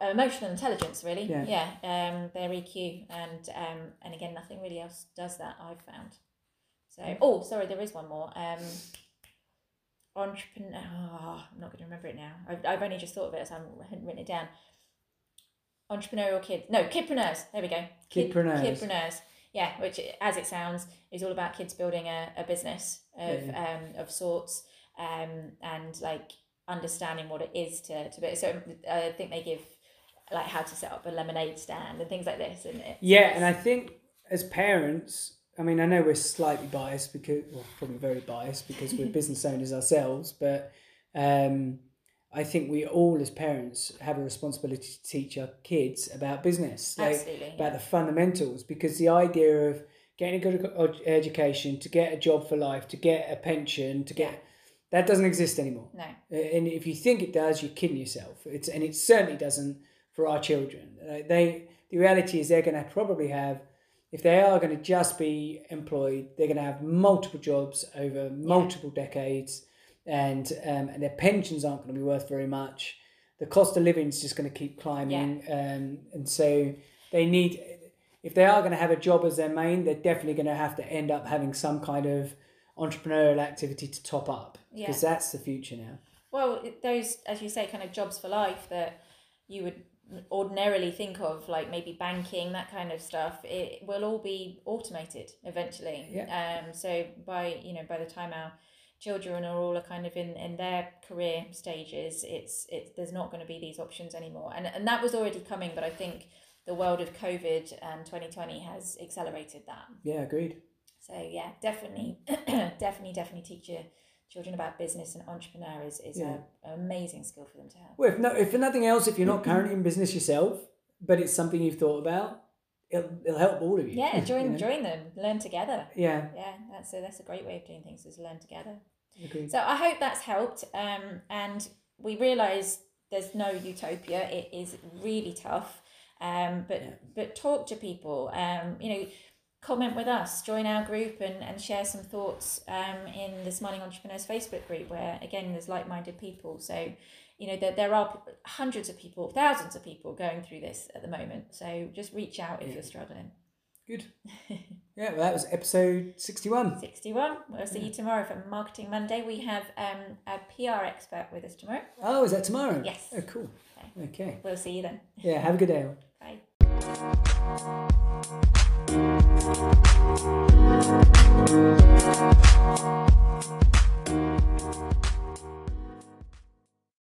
emotional intelligence really Yeah. yeah um their eq and um and again nothing really else does that i've found so oh sorry there is one more um entrepreneur oh, i'm not going to remember it now I've, I've only just thought of it so i hadn't written it down entrepreneurial kids no kidpreneurs there we go Kid- Kidpreneurs. kidpreneurs yeah which as it sounds is all about kids building a, a business of Yeah. um of sorts um and like understanding what it is to to be so i think they give like how to set up a lemonade stand and things like this and it Yeah, and I think as parents, I mean, I know we're slightly biased because, well, probably very biased because we're [laughs] business owners ourselves, but um, I think we all, as parents, have a responsibility to teach our kids about business, like absolutely about the fundamentals, because the idea of getting a good education, to get a job for life, to get a pension, to get that doesn't exist anymore. no And if you think it does, you're kidding yourself. It's and it certainly doesn't for our children. They, the reality is they're going to probably have, if they are going to just be employed, they're going to have multiple jobs over multiple decades, and um, and their pensions aren't going to be worth very much. The cost of living is just going to keep climbing, um, and so they need. If they are going to have a job as their main, they're definitely going to have to end up having some kind of entrepreneurial activity to top up Yeah. because that's the future now. Well, those, as you say, kind of jobs for life that you would ordinarily think of, like maybe banking, that kind of stuff, it will all be automated eventually. Yeah. Um, so by you know by the time our children are all are kind of in, in their career stages, it's it's there's not going to be these options anymore, and and that was already coming, but I think the world of COVID and twenty twenty has accelerated that. Yeah, agreed. So yeah, definitely, [clears throat] definitely, definitely teach your children about business and entrepreneur is, is Yeah. a, an amazing skill for them to have. Well, if no, if for nothing else, if you're not currently in business yourself, but it's something you've thought about, it'll, it'll help all of you. Yeah, [laughs] join you know? join them, learn together. Yeah, Yeah, that's a that's a great way of doing things is learn together. agreed. So I hope that's helped. Um, and we realise there's no utopia. It is really tough. Um, but Yeah. but talk to people. Um, you know, comment with us, join our group, and and share some thoughts. Um, in the Smiling Entrepreneurs Facebook group, where again there's like-minded people. So. You know, there, there are hundreds of people, thousands of people going through this at the moment. So just reach out if Yeah. you're struggling. Good. [laughs] Yeah, well, that was episode 61. 61. We'll see you tomorrow for Marketing Monday. We have um, a PR expert with us tomorrow. Oh, is that tomorrow? Yes. Oh, cool. Okay. We'll see you then. Yeah, have a good day. [laughs] Bye. Thank you.